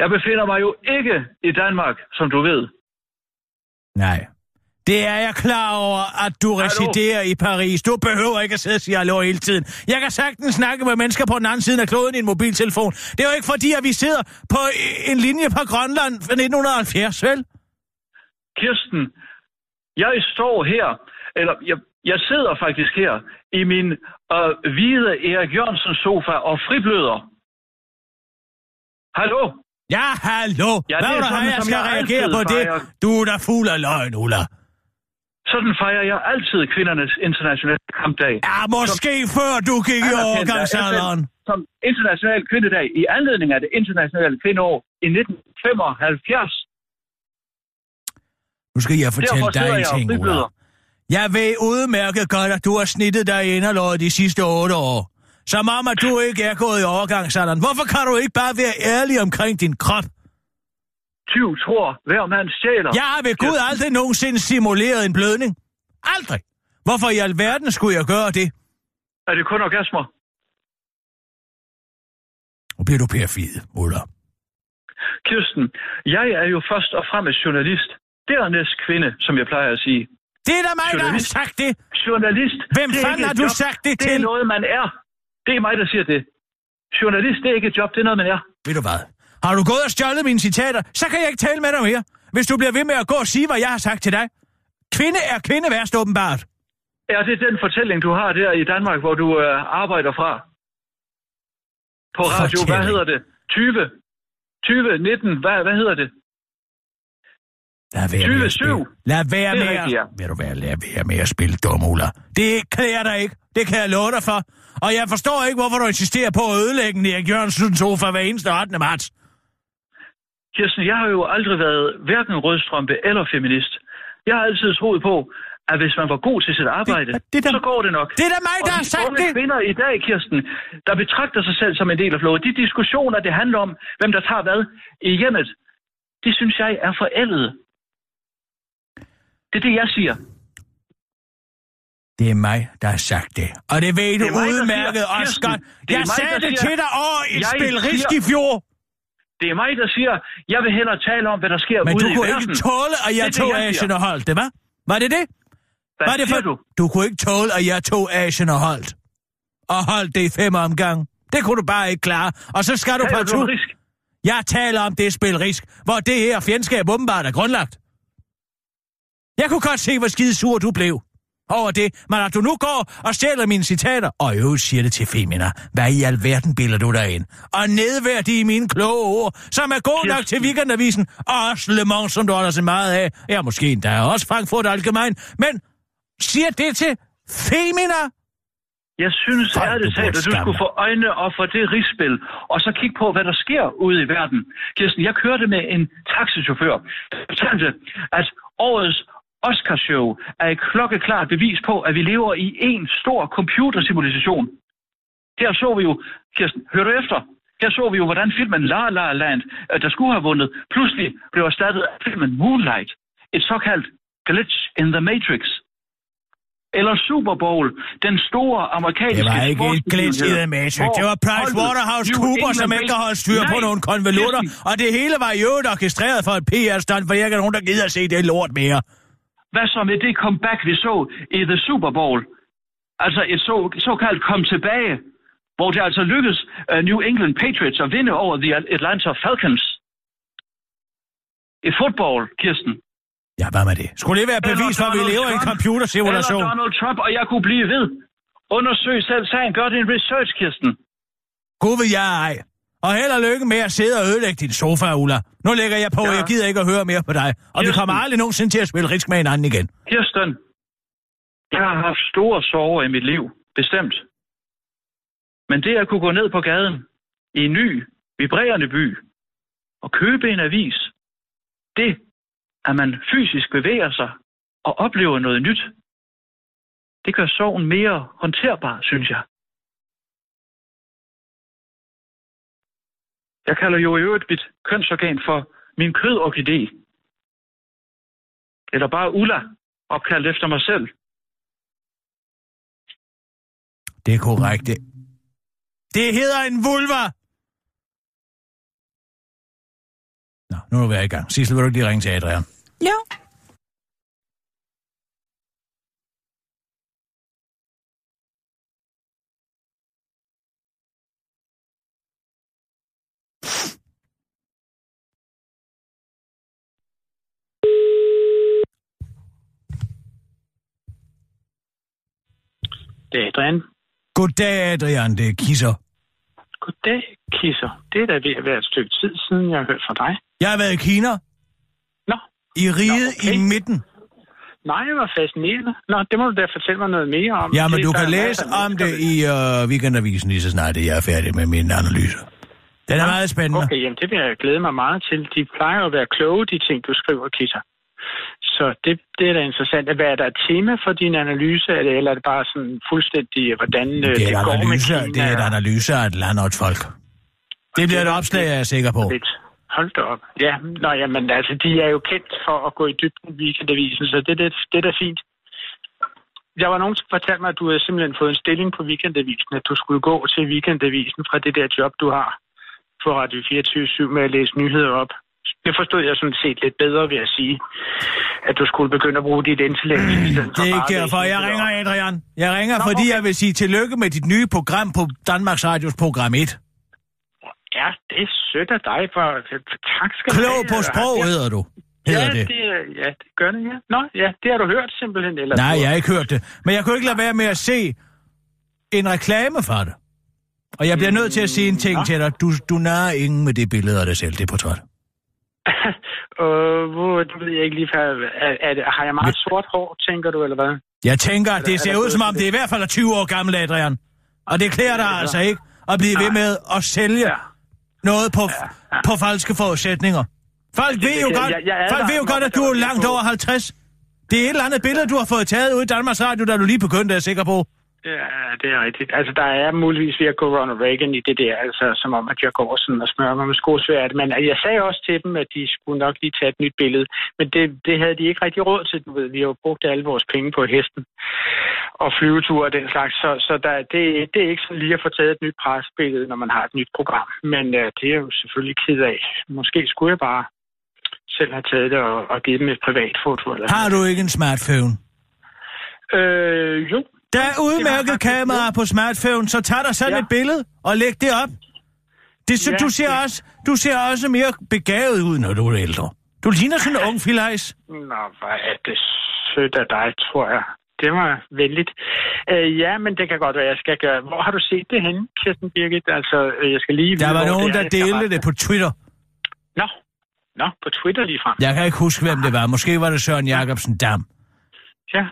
Speaker 8: Jeg befinder mig jo ikke i Danmark, som du ved.
Speaker 4: Nej. Det er jeg klar over, at du residerer i Paris. Du behøver ikke at sidde og sige hallo hele tiden. Jeg kan sagtens snakke med mennesker på den anden side af kloden i en mobiltelefon. Det er jo ikke fordi, at vi sidder på en linje på Grønland fra 1970, vel?
Speaker 9: Kirsten, jeg står her, eller jeg, jeg sidder faktisk her i min øh, hvide Erik Jørgensen sofa og fribløder. Hallo?
Speaker 4: Ja, hallo.
Speaker 9: Ja,
Speaker 4: Hvad
Speaker 9: det er
Speaker 4: have,
Speaker 9: sådan,
Speaker 4: jeg
Speaker 9: som
Speaker 4: skal
Speaker 9: jeg
Speaker 4: reagere på det?
Speaker 9: fejrer.
Speaker 4: Du er da fuld af løgn, Ulla.
Speaker 9: Sådan fejrer jeg altid kvindernes internationale kampdag.
Speaker 4: Ja, måske før du gik i overgangsalderen.
Speaker 9: Som international kvindedag i anledning af det internationale kvindeår i 1975.
Speaker 4: Nu skal jeg fortælle
Speaker 9: Derfor
Speaker 4: dig en ting, Ulla. Jeg ved udmærket godt, at du har snittet dig i inderlåret de sidste otte år. Som om, at du ikke er gået i overgangsalderen. Hvorfor kan du ikke bare være ærlig omkring din krop?
Speaker 9: Tyv tror, hver mand stjæler.
Speaker 4: Jeg har ved Gud aldrig nogensinde simuleret en blødning. Aldrig. Hvorfor i alverden skulle jeg gøre det?
Speaker 9: Er det kun orgasmer?
Speaker 4: Nu bliver du perfid, Ulla.
Speaker 9: Kirsten, jeg er jo først og fremmest journalist. Dernæst kvinde, som jeg plejer at sige.
Speaker 4: Det er da mig, der har
Speaker 9: Journalist.
Speaker 4: sagt det.
Speaker 9: Journalist.
Speaker 4: Hvem
Speaker 9: det
Speaker 4: fanden har du
Speaker 9: job.
Speaker 4: sagt det
Speaker 9: Det
Speaker 4: til?
Speaker 9: er noget, man er. Det er mig, der siger det. Journalist, det er ikke et job, det er noget, man er.
Speaker 4: Ved du hvad? Har du gået og stjålet mine citater, så kan jeg ikke tale med dig mere. Hvis du bliver ved med at gå og sige, hvad jeg har sagt til dig. Kvinde er kvinde værst åbenbart.
Speaker 9: Er det den fortælling, du har der i Danmark, hvor du øh, arbejder fra? På radio, hvad
Speaker 4: Fortælling.
Speaker 9: hedder det? 20? 20, 19, hvad, hvad hedder det?
Speaker 4: Lad være med at
Speaker 9: 27.
Speaker 4: spille. Lad være
Speaker 9: Det
Speaker 4: med at...
Speaker 9: ja.
Speaker 4: Ved du hvad, lad være med at spille dum, Ulla. Det klæder dig ikke. Det kan jeg love dig for. Og jeg forstår ikke, hvorfor du insisterer på at ødelægge Erik Jørgensen sofa hver eneste 8. marts.
Speaker 9: Kirsten, jeg har jo aldrig været hverken rødstrømpe eller feminist. Jeg har altid troet på, at hvis man var god til sit arbejde,
Speaker 4: Det- det er da-
Speaker 9: så går det nok.
Speaker 4: Det er da mig, der har sagt det.
Speaker 9: kvinder i dag, Kirsten, der betragter sig selv som en del af flowet, de diskussioner, det handler om, hvem der tager hvad i hjemmet, det synes jeg er forældet. Det er det, jeg siger.
Speaker 4: Det er mig, der har sagt det. Og det ved du
Speaker 9: Det er mig,
Speaker 4: udmærket
Speaker 9: siger,
Speaker 4: godt.
Speaker 9: det
Speaker 4: Jeg
Speaker 9: mig,
Speaker 4: sagde det
Speaker 9: siger-
Speaker 4: til dig over et spil risk i fjor.
Speaker 9: Det er mig, der siger, jeg vil hellere tale om, hvad der sker
Speaker 4: Men
Speaker 9: ude
Speaker 4: du
Speaker 9: i
Speaker 4: kunne
Speaker 9: verden.
Speaker 4: ikke tåle, at jeg
Speaker 9: Det
Speaker 4: tog. Asien og holdt det, hva'? Var det det?
Speaker 9: Hvad
Speaker 4: Var det
Speaker 9: siger du?
Speaker 4: Du kunne ikke tåle, at jeg tog Asien og holdt. Og holdt det i fem omgange. Det kunne du bare ikke klare. Og så skal du partout...
Speaker 9: risk?
Speaker 4: Jeg taler om det spil risk, hvor det her fjendskab åbenbart er grundlagt. Jeg kunne godt se, hvor skide sur du blev over det, men at du nu går og stjæler mine citater, og øvrigt siger det til Femina, hvad i alverden bilder du dig ind? Og nedværdige mine kloge ord, som er gode nok til weekendavisen, og også Le Mans, som du holder så meget af. Ja, måske endda også Frankfurt Allgemein, men siger det til Femina?
Speaker 9: Jeg synes
Speaker 4: Folk,
Speaker 9: ærligt talt,
Speaker 4: burde
Speaker 9: at du skulle få øjnene op for det rigsspil, og så kigge på, hvad der sker ude i verden. Kirsten, jeg kørte med en taxichauffør, der fortalte, at årets Oscarshow er et klokkeklart bevis på, at vi lever i en stor computersimulation. Her så vi jo, Kirsten, hør du efter? Her så vi jo, hvordan filmen La La Land, øh, der skulle have vundet, pludselig blev erstattet af filmen Moonlight. Et såkaldt glitch in the Matrix. Eller Super Bowl, den store amerikanske
Speaker 4: Det var ikke et glitch i The Matrix. Det var Price Waterhouse Cooper, som ikke har holdt styr på
Speaker 9: Nej,
Speaker 4: nogle konvolutter. Og det hele var i øvrigt orkestreret for et PR-stunt, for jeg er nogen, der gider at se det lort mere.
Speaker 9: Hvad så med det comeback, vi så i The Super Bowl? Altså et så, såkaldt kom tilbage, hvor det altså lykkedes uh, New England Patriots at vinde over the Atlanta Falcons. I fodbold, Kirsten.
Speaker 4: Ja, hvad med det? Skulle det være bevis for, at vi lever i en computersimulation?
Speaker 9: Eller Donald Trump, og jeg kunne blive ved. Undersøg selv sagen. Gør din research, Kirsten.
Speaker 4: Gud vil jeg ej. Og held og lykke med at sidde og ødelægge din sofa, Ulla. Nu lægger jeg på,
Speaker 9: Ja.
Speaker 4: jeg gider ikke at høre mere på dig. Og vi
Speaker 9: Kirsten.
Speaker 4: kommer aldrig nogensinde til at spille risk med hinanden igen.
Speaker 9: Kirsten, jeg har haft store sorger i mit liv, bestemt. Men det at kunne gå ned på gaden i en ny, vibrerende by og købe en avis, det at man fysisk bevæger sig og oplever noget nyt, det gør sorgen mere håndterbar, synes jeg. Jeg kalder jo i øvrigt mit kønsorgan for min kødorkidé. Eller bare Ulla, opkaldt efter mig selv.
Speaker 4: Det er korrekt. Det, hedder en vulva. Nå, nu er vi i gang. Sissel, vil du ikke lige ringe til Adrian?
Speaker 5: Jo.
Speaker 10: Det er Adrian.
Speaker 4: Goddag, Adrian. Det er Kisser.
Speaker 10: Goddag, Kisser. Det er da ved at være et stykke tid siden, jeg har hørt fra dig.
Speaker 4: Jeg har været i Kina.
Speaker 10: Nå.
Speaker 4: I riget
Speaker 10: Nå, okay.
Speaker 4: i midten.
Speaker 10: Nej, det var fascinerende. Nå, det må du da fortælle mig noget mere om.
Speaker 4: Ja, men
Speaker 10: Det
Speaker 4: du kan læse om det i uh, weekendavisen lige så snart jeg er færdig med min analyse. Den er meget spændende.
Speaker 10: Okay, jamen det vil jeg glæde mig meget til. De plejer at være kloge, de ting, du skriver, Kisser. Så det, det er da interessant. Hvad er der et tema for din analyse, eller eller er det bare sådan fuldstændig, hvordan øh,
Speaker 4: Det
Speaker 10: det,
Speaker 4: et
Speaker 10: går med
Speaker 4: analyse,
Speaker 10: Kina?
Speaker 4: det er et analyse af et land og et folk. Det bliver et opslag, jeg er sikker på.
Speaker 10: Lidt. Hold da op. Ja, nå, jamen, altså, de er jo kendt for at gå i dybden i weekendavisen, så det, det, det er da fint. Der var nogen, som fortalte mig, at du havde simpelthen fået en stilling på weekendavisen, at du skulle gå til weekendavisen fra det der job, du har på Radio 24 med at læse nyheder op. Det forstod jeg sådan set lidt bedre ved at sige, at du skulle begynde at bruge dit intellekt. for
Speaker 4: Det er ikke derfor, jeg ringer. Adrian. Jeg ringer,
Speaker 10: Nå,
Speaker 4: fordi
Speaker 10: okay.
Speaker 4: jeg vil sige tillykke med dit nye program på Danmarks Radios program 1.
Speaker 10: Ja, det er sødt af dig. For, tak skal du
Speaker 4: Klog
Speaker 10: have.
Speaker 4: på sprog
Speaker 10: Ja,
Speaker 4: hedder du. Hedder
Speaker 10: ja,
Speaker 4: det.
Speaker 10: det. ja, det gør det, ja. Nå, ja, det har du hørt simpelthen. Eller
Speaker 4: Nej,
Speaker 10: du-
Speaker 4: jeg har ikke hørt det. Men jeg kunne ikke lade være med at se en reklame for det. Og jeg bliver nødt til at sige en ting
Speaker 10: Nå.
Speaker 4: til dig. Du, du narer ingen med det billede af dig selv, det portræt.
Speaker 10: Øh, det ved jeg ikke lige, er, er det, har jeg meget sort hår, tænker du, eller hvad?
Speaker 4: Jeg tænker, at
Speaker 10: Er
Speaker 4: det ser
Speaker 10: er
Speaker 4: ud som om, det er i hvert fald er 20 år gammel, Adrian. Og det klæder dig
Speaker 10: Ja.
Speaker 4: altså ikke at blive ved med at sælge
Speaker 10: Ja.
Speaker 4: noget på,
Speaker 10: ja.
Speaker 4: på falske forudsætninger. Folk ved
Speaker 10: det
Speaker 4: jo
Speaker 10: kan-
Speaker 4: godt,
Speaker 10: jeg- jeg er
Speaker 4: folk ved jo godt,
Speaker 10: at
Speaker 4: du er langt over 50. Det er et eller andet billede, du har fået taget ud i Danmarks Radio, da du lige begyndte, er jeg sikker på.
Speaker 10: Ja, det er rigtigt. Altså, der er muligvis ved at gå Ronald Reagan i det der, altså som om, at jeg går sådan og smører mig med skosvært. Men jeg sagde også til dem, at de skulle nok lige tage et nyt billede. Men det, det havde de ikke rigtig råd til, du ved. Vi har jo brugt alle vores penge på hesten og flyveture og den slags. Så, så der, det, det er ikke sådan lige at få taget et nyt presbillede, når man har et nyt program. Men uh, det er jeg jo selvfølgelig ked af. Måske skulle jeg bare selv have taget det og, og givet dem et privat foto. Eller
Speaker 4: Har du ikke en smartphone?
Speaker 10: Øh, jo.
Speaker 4: Der er udmærket kamera på smartphone, så tag dig sådan
Speaker 10: Ja.
Speaker 4: et billede og læg det op. Det, så,
Speaker 10: Ja,
Speaker 4: du, ser
Speaker 10: det-
Speaker 4: også, du ser også mere begavet ud, når du er ældre. Du ligner sådan en ung filajs.
Speaker 10: Nå, hvor er det sødt af dig, tror jeg. Det var venligt. Øh, ja, men det kan godt være, jeg skal gøre. Hvor har du set det henne, Kirsten Birgit? Altså, øh, jeg skal lige...
Speaker 4: Der
Speaker 10: vide,
Speaker 4: var
Speaker 10: hvor
Speaker 4: nogen,
Speaker 10: det er,
Speaker 4: der
Speaker 10: skal
Speaker 4: delte det på Twitter.
Speaker 10: Nå, Nå, på Twitter lige frem.
Speaker 4: Jeg kan ikke huske, hvem det var. Måske var det Søren Jacobsen Dam.
Speaker 10: Ja,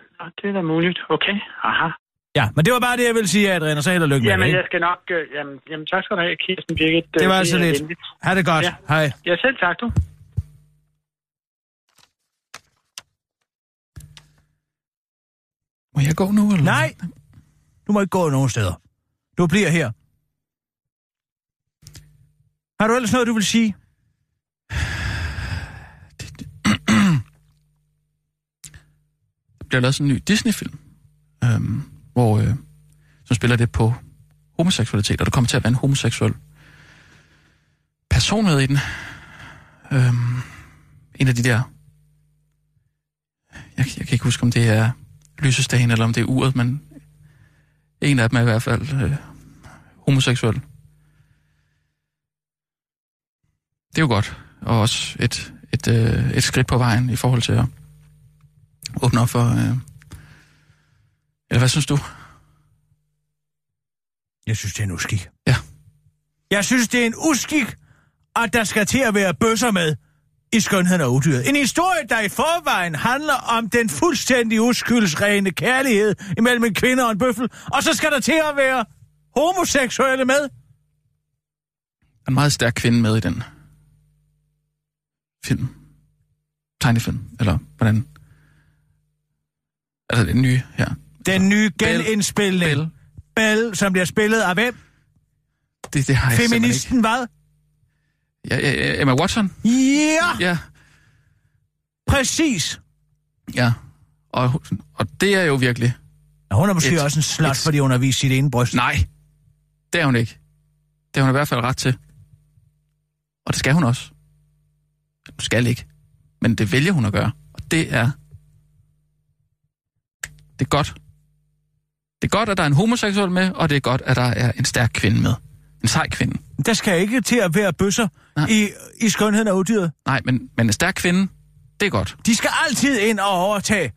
Speaker 10: det er da muligt. Okay, aha.
Speaker 4: Ja, men det var bare det, jeg ville sige, Adrian, og så held og lykke med
Speaker 10: Jamen,
Speaker 4: det,
Speaker 10: jeg skal nok... Øh, jamen, jamen, tak skal du have, Kirsten Birgit.
Speaker 4: Det
Speaker 10: Øh,
Speaker 4: var altså lidt.
Speaker 10: venligt.
Speaker 4: Ha' det godt.
Speaker 10: Ja.
Speaker 4: Hej.
Speaker 10: Ja, selv tak, du.
Speaker 2: Må jeg gå nu, eller?
Speaker 4: Nej, du må ikke gå nogen steder. Du bliver her. Har du ellers noget, du vil sige?
Speaker 2: Der bliver lavet sådan en ny Disney-film, øhm, hvor, øh, som spiller det på homoseksualitet, og der kommer til at være en homoseksuel person med i den. Øhm, en af de der... Jeg, jeg kan ikke huske, om det er lysestagen, eller om det er uret, men en af dem er i hvert fald øh, homoseksuel. Det er jo godt, og også et, et, øh, et skridt på vejen i forhold til at åbne op for... Øh... Eller hvad synes du?
Speaker 4: Jeg synes, det er en uskik.
Speaker 2: Ja.
Speaker 4: Jeg synes, det er en uskik, at der skal til at være bøsser med i skønheden og udyret. En historie, der i forvejen handler om den fuldstændig uskyldsrene kærlighed imellem en kvinde og en bøffel, og så skal der til at være homoseksuelle med.
Speaker 2: Der er en meget stærk kvinde med i den film. Tegnefilm, eller hvordan? Altså den nye her.
Speaker 4: Den nye genindspilning.
Speaker 2: Bell.
Speaker 4: Bell, som bliver spillet af hvem?
Speaker 2: Det, det har jeg
Speaker 4: Feministen hvad?
Speaker 2: Ja, ja, ja, Emma Watson?
Speaker 4: Ja,
Speaker 2: Ja,
Speaker 4: præcis.
Speaker 2: ja. Og, og det er jo virkelig...
Speaker 4: Ja, hun er måske
Speaker 2: Et-
Speaker 4: også en slat,
Speaker 2: et-
Speaker 4: fordi hun har vist sit ene bryst.
Speaker 2: Nej, det er hun ikke. Det har hun i hvert fald ret til. Og det skal hun også. Hun skal ikke. Men det vælger hun at gøre. Og det er... Det er godt. Det er godt, at der er en homoseksuel med, og det er godt, at der er en stærk kvinde med. En sej kvinde.
Speaker 4: Der skal ikke til at være bøsser
Speaker 2: Nej.
Speaker 4: i, i skønheden og udyret.
Speaker 2: Nej, men, men en stærk kvinde, det er godt.
Speaker 4: De skal altid ind og overtage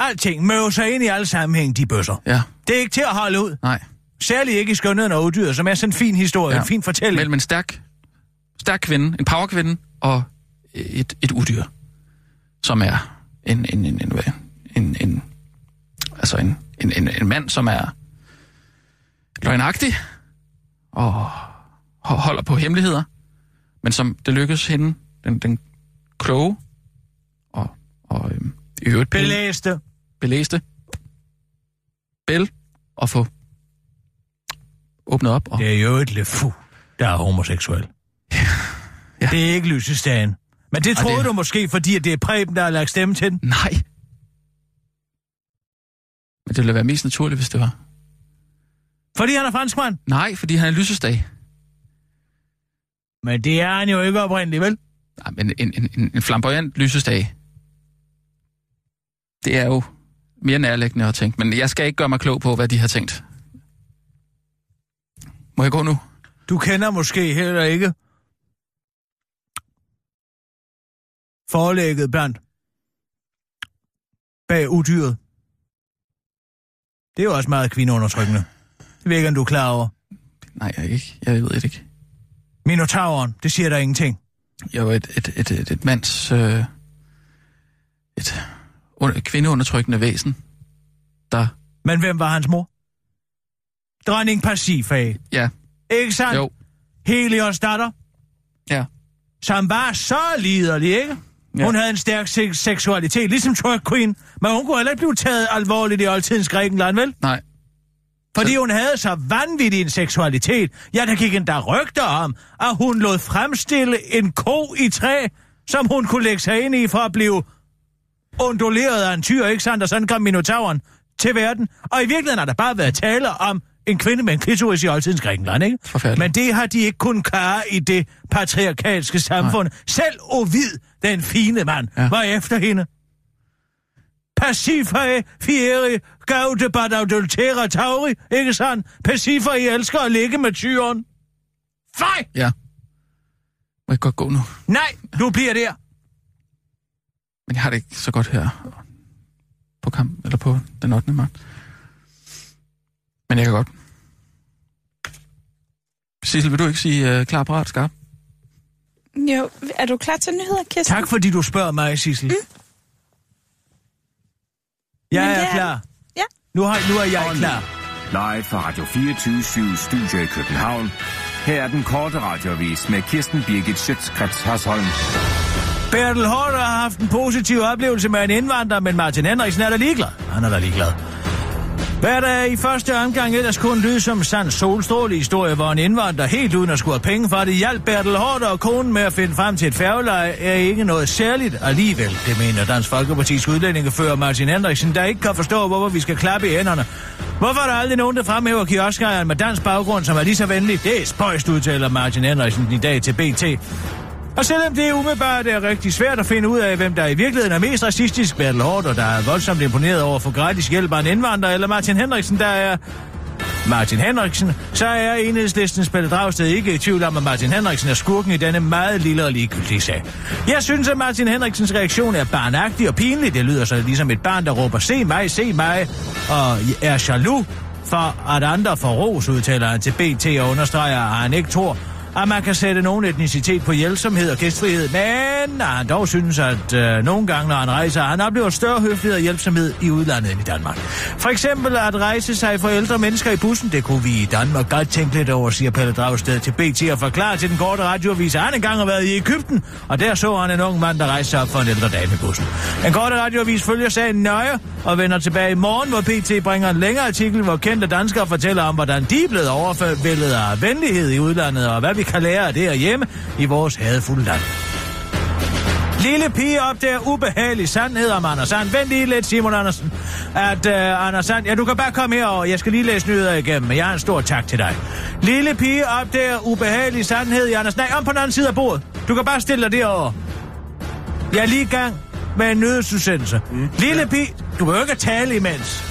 Speaker 4: Alting møver sig ind i alle sammenhæng, de bøsser.
Speaker 2: Ja,
Speaker 4: Det er ikke til at holde ud.
Speaker 2: nej.
Speaker 4: Særligt ikke i skønheden og uddyret, som er sådan en fin historie, ja. en fin fortælling.
Speaker 2: Mellem en stærk, stærk kvinde, en powerkvinde, og et, et udyr, som er en, en, en, en, en, en altså en, en, en, en mand, som er løgnagtig og ho- holder på hemmeligheder, men som det lykkes hende, den, den kloge og, og øhm, i øvrigt
Speaker 4: Belæste.
Speaker 2: belæste Bell at få åbnet op. Og,
Speaker 4: Det er jo et lefu, der er homoseksuel.
Speaker 2: Ja.
Speaker 4: Det er ikke lysestagen. Men det
Speaker 2: Ej,
Speaker 4: troede
Speaker 2: det-
Speaker 4: du måske, fordi at det er Preben, der har lagt stemme til den.
Speaker 2: Nej. Men det ville være mest naturligt, hvis det var.
Speaker 4: Fordi han er franskmand.
Speaker 2: Nej, fordi han er lysesdag.
Speaker 4: Men det er han jo ikke oprindeligt, vel?
Speaker 2: Nej, men en, en, en, en flamboyant lysesdag, det er jo mere nærliggende at tænke. Men jeg skal ikke gøre mig klog på, hvad de har tænkt. Må jeg gå nu?
Speaker 4: Du kender måske heller ikke forlægget blandt bag udyret. Det er jo også meget kvindeundertrykkende. Det ved ikke, om du er klar over.
Speaker 2: Nej, jeg, ikke. jeg ved det ikke.
Speaker 4: Minotauren, det siger der ingenting.
Speaker 2: Var et, et, et, et, et mands... Øh, et under, kvindeundertrykkende væsen, der...
Speaker 4: Men hvem var hans mor? Dronning Pasifage.
Speaker 2: Ja,
Speaker 4: Ikke sandt?
Speaker 2: jo,
Speaker 4: Helios datter,
Speaker 2: ja.
Speaker 4: som var så liderlig, ikke?
Speaker 2: Ja.
Speaker 4: Hun havde en stærk se- seksualitet, ligesom Troy Queen, men hun kunne heller ikke blive taget alvorligt i oldtidens Grækenland, vel?
Speaker 2: Nej,
Speaker 4: Fordi hun havde så vanvittig en seksualitet. Ja, der gik endda rygter om, at hun lod fremstille en ko i træ, som hun kunne lægge sig ind i for at blive unduleret af en tyr, ikke sandt? Og sådan kom Minotauren til verden. Og i virkeligheden har der bare været tale om en kvinde med en klitoris i oldtidens Grækenland, ikke? Men det har de ikke kun klare i det patriarkalske samfund. Nej. Selv Ovid, den fine mand, ja. Var efter hende. Pacifae fieri gaude bad adultera tauri, ikke sandt? Pacifae elsker at ligge med tyren. Fej!
Speaker 2: ja. Må jeg godt gå nu?
Speaker 4: Nej, du bliver der.
Speaker 2: Men jeg har det ikke så godt her på kamp eller på den 8. marts. Men jeg kan godt. Sissel, vil du ikke sige uh, klar, parat, skarp?
Speaker 5: Jo, er du klar til nyheder, Kirsten?
Speaker 4: Tak fordi du spørger mig, Sissel. Mm. Jeg
Speaker 5: Men
Speaker 4: er
Speaker 5: er-
Speaker 4: klar.
Speaker 5: Ja.
Speaker 4: Nu, har, nu er jeg klar.
Speaker 7: Live fra Radio 24 Studio i København. Her er den korte radiovis med Kirsten Birgit Schøtzgrads Hasholm.
Speaker 4: Bertel Hård har haft en positiv oplevelse med en indvandrer, men Martin Henriksen er da ligeglad. Han er da ligeglad. Hvad der i første omgang ellers kun lyde som sand solstråle historie, hvor en indvandrer helt uden at skulle have penge for det hjalp Bertel Hård og konen med at finde frem til et færgeleje, er ikke noget særligt alligevel. Det mener Dansk Folkepartis udlændingefører Martin Henriksen, der ikke kan forstå, hvorfor vi skal klappe i hænderne. Hvorfor er der aldrig nogen, der fremhæver kioskejeren med dansk baggrund, som er lige så venlig? Det er spøjst, udtaler Martin Henriksen i dag til BT. Og selvom det er umiddelbart er rigtig svært at finde ud af, hvem der i virkeligheden er mest racistisk, Bertel Hårder, der er voldsomt imponeret over at få gratis hjælp af en indvandrer, eller Martin Henriksen, der er... Martin Henriksen, så er enhedslistens Pelle Dragsted ikke i tvivl om, at Martin Henriksen er skurken i denne meget lille og ligegyldige sag. Jeg synes, at Martin Henriksens reaktion er barnagtig og pinlig. Det lyder så ligesom et barn, der råber, se mig, se mig, og er jaloux for at andre får ros, udtaler han til BT og understreger, at han ikke tror, at man kan sætte nogen etnicitet på hjælpsomhed og gæstfrihed, men at han dog synes, at øh, nogle gange, når han rejser, han oplever større høflighed og hjælpsomhed i udlandet end i Danmark. For eksempel at rejse sig for ældre mennesker i bussen, det kunne vi i Danmark godt tænke lidt over, siger Pelle Dragsted til BT og forklarer til den korte radioavis, at han engang har været i Ægypten, og der så han en ung mand, der rejste sig op for en ældre dame i bussen. Den korte radioavis følger sagen nøje og vender tilbage i morgen, hvor BT bringer en længere artikel, hvor kendte danskere fortæller om, hvordan de er blevet overfældet af venlighed i udlandet, og hvad vi kan lære af det hjemme i vores hadefulde land. Lille pige opdager ubehagelig sandhed om Anders Sand. Vent lige lidt, Simon Andersen. At uh, Anders Sand... Ja, du kan bare komme herover. Jeg skal lige læse nyheder igennem, men jeg har en stor tak til dig. Lille pige opdager ubehagelig sandhed i Anders... Nej, om på den anden side af bordet. Du kan bare stille dig derovre. Jeg er lige i gang med en nyhedsudsendelse. Mm. Lille pige... Du behøver ikke at tale imens.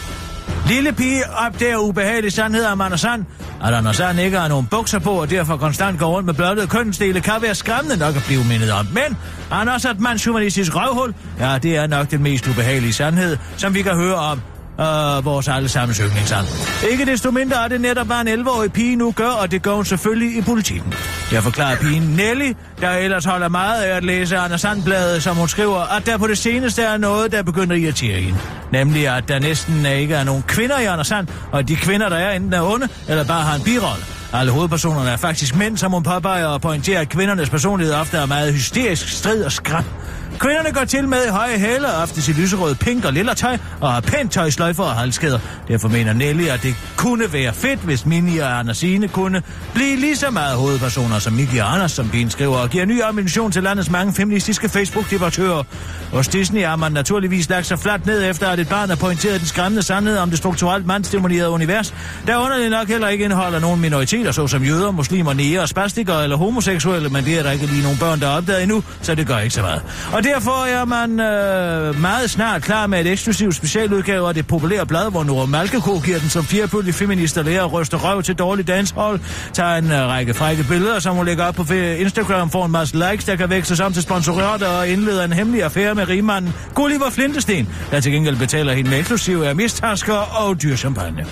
Speaker 4: Lille pige opdager ubehagelig sandhed om Anders Sand. At Anders Sand ikke har nogen bukser på, og derfor konstant går rundt med blottede kønsdele, kan være skræmmende nok at blive mindet om. Men Anders er også et mandshumanistisk røvhul. Ja, det er nok den mest ubehagelige sandhed, som vi kan høre om øh, vores allesammens yndlingssang. Ikke desto mindre er det netop, hvad en 11-årig pige nu gør, og det gør hun selvfølgelig i politikken. Jeg forklarer pigen Nelly, der ellers holder meget af at læse Anders Sandbladet, som hun skriver, at der på det seneste er noget, der begynder at irritere hende. Nemlig, at der næsten ikke er nogen kvinder i Anders Sand, og de kvinder, der er enten er onde, eller bare har en birolle. Alle hovedpersonerne er faktisk mænd, som hun påpeger og pointerer, at kvindernes personlighed ofte er meget hysterisk, strid og skræmt Kvinderne går til med i høje hæle, ofte i lyserød, pink og lilla tøj, og har pænt tøj, sløjfer og halskæder. Derfor mener Nelly, at det kunne være fedt, hvis Mini og Andersine kunne blive lige så meget hovedpersoner som Miki og Anders, som pigen skriver, og giver ny ammunition til landets mange feministiske Facebook-debattører. Hos Disney har man naturligvis lagt sig fladt ned efter, at et barn har pointeret den skræmmende sandhed om det strukturelt mandsdemonerede univers, der underligt nok heller ikke indeholder nogen minoriteter, såsom jøder, muslimer, næger, spastikere eller homoseksuelle, men det er der ikke lige nogen børn, der er opdaget endnu, så det gør ikke så meget. Og derfor er man øh, meget snart klar med et eksklusivt specialudgave af det populære blad, hvor Nora Malkeko giver den som firebølge feminister lærer og ryster røv til dårlig danshold, tager en øh, række frække billeder, som hun lægger op på Instagram, får en masse likes, der kan vækse sammen til sponsorater og indleder en hemmelig affære med rigmanden Gulliver Flintesten, der til gengæld betaler hende med eksklusive af mistasker og dyr champagne.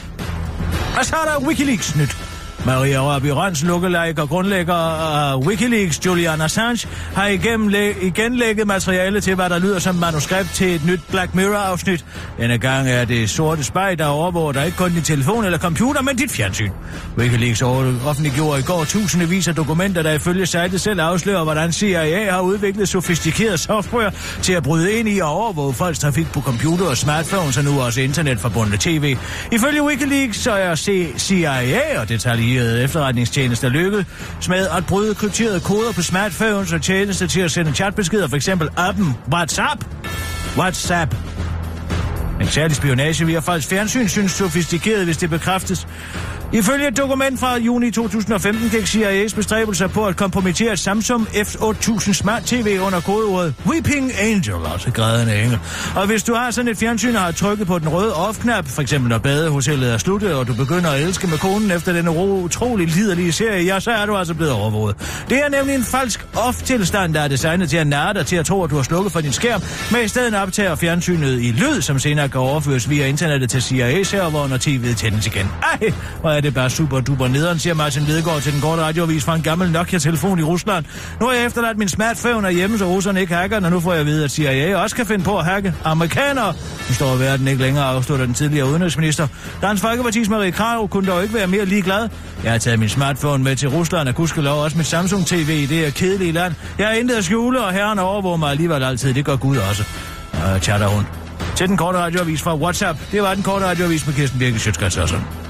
Speaker 4: Og så er der Wikileaks nyt. Maria Rørby Røns lookalike og grundlægger af Wikileaks, Julian Assange, har igennem læ- igen lægget materiale til, hvad der lyder som manuskript til et nyt Black Mirror-afsnit. Denne gang er det sorte spejl, der overvåger dig ikke kun din telefon eller computer, men dit fjernsyn. Wikileaks offentliggjorde i går tusindvis af dokumenter, der ifølge sitet selv afslører, hvordan CIA har udviklet sofistikeret software til at bryde ind i og overvåge folks trafik på computer og smartphones og nu også internetforbundne tv. Ifølge Wikileaks så er CIA og detaljer detaljerede efterretningstjenester lykket med at bryde krypterede koder på smartphones og tjenester til at sende chatbeskeder, f.eks. appen WhatsApp. WhatsApp. En særlig spionage via folks fjernsyn synes sofistikeret, hvis det bekræftes. Ifølge et dokument fra juni 2015 gik CIA's bestræbelser på at kompromittere Samsung F8000 Smart TV under kodeordet Weeping Angel, altså grædende engel. Og hvis du har sådan et fjernsyn og har trykket på den røde off-knap, for eksempel når badehotellet er sluttet, og du begynder at elske med konen efter den utrolig liderlige serie, ja, så er du altså blevet overvåget. Det er nemlig en falsk off-tilstand, der er designet til at nære dig til at tro, at du har slukket for din skærm, men i stedet optager fjernsynet i lyd, som senere kan overføres via internettet til CIA-serveren, og tv'et tændes igen. Ej, er det bare super duper nederen, siger Martin Lidegaard til den korte radioavis fra en gammel Nokia-telefon i Rusland. Nu har jeg efterladt min smartphone hjemme, så russerne ikke hacker, og nu får jeg at vide, at CIA også kan finde på at hacke amerikanere. Nu står verden ikke længere afslutter den tidligere udenrigsminister. Dansk Folkeparti's Marie Krav kunne dog ikke være mere ligeglad. Jeg har taget min smartphone med til Rusland, og gudskelov også mit Samsung TV i det her kedelige land. Jeg har intet at skjule, og herren overvåger mig alligevel altid. Det gør Gud også. Og chatter hun. Til den korte radioavis fra WhatsApp. Det var den korte radioavis med Kirsten Birke Sjøtskrets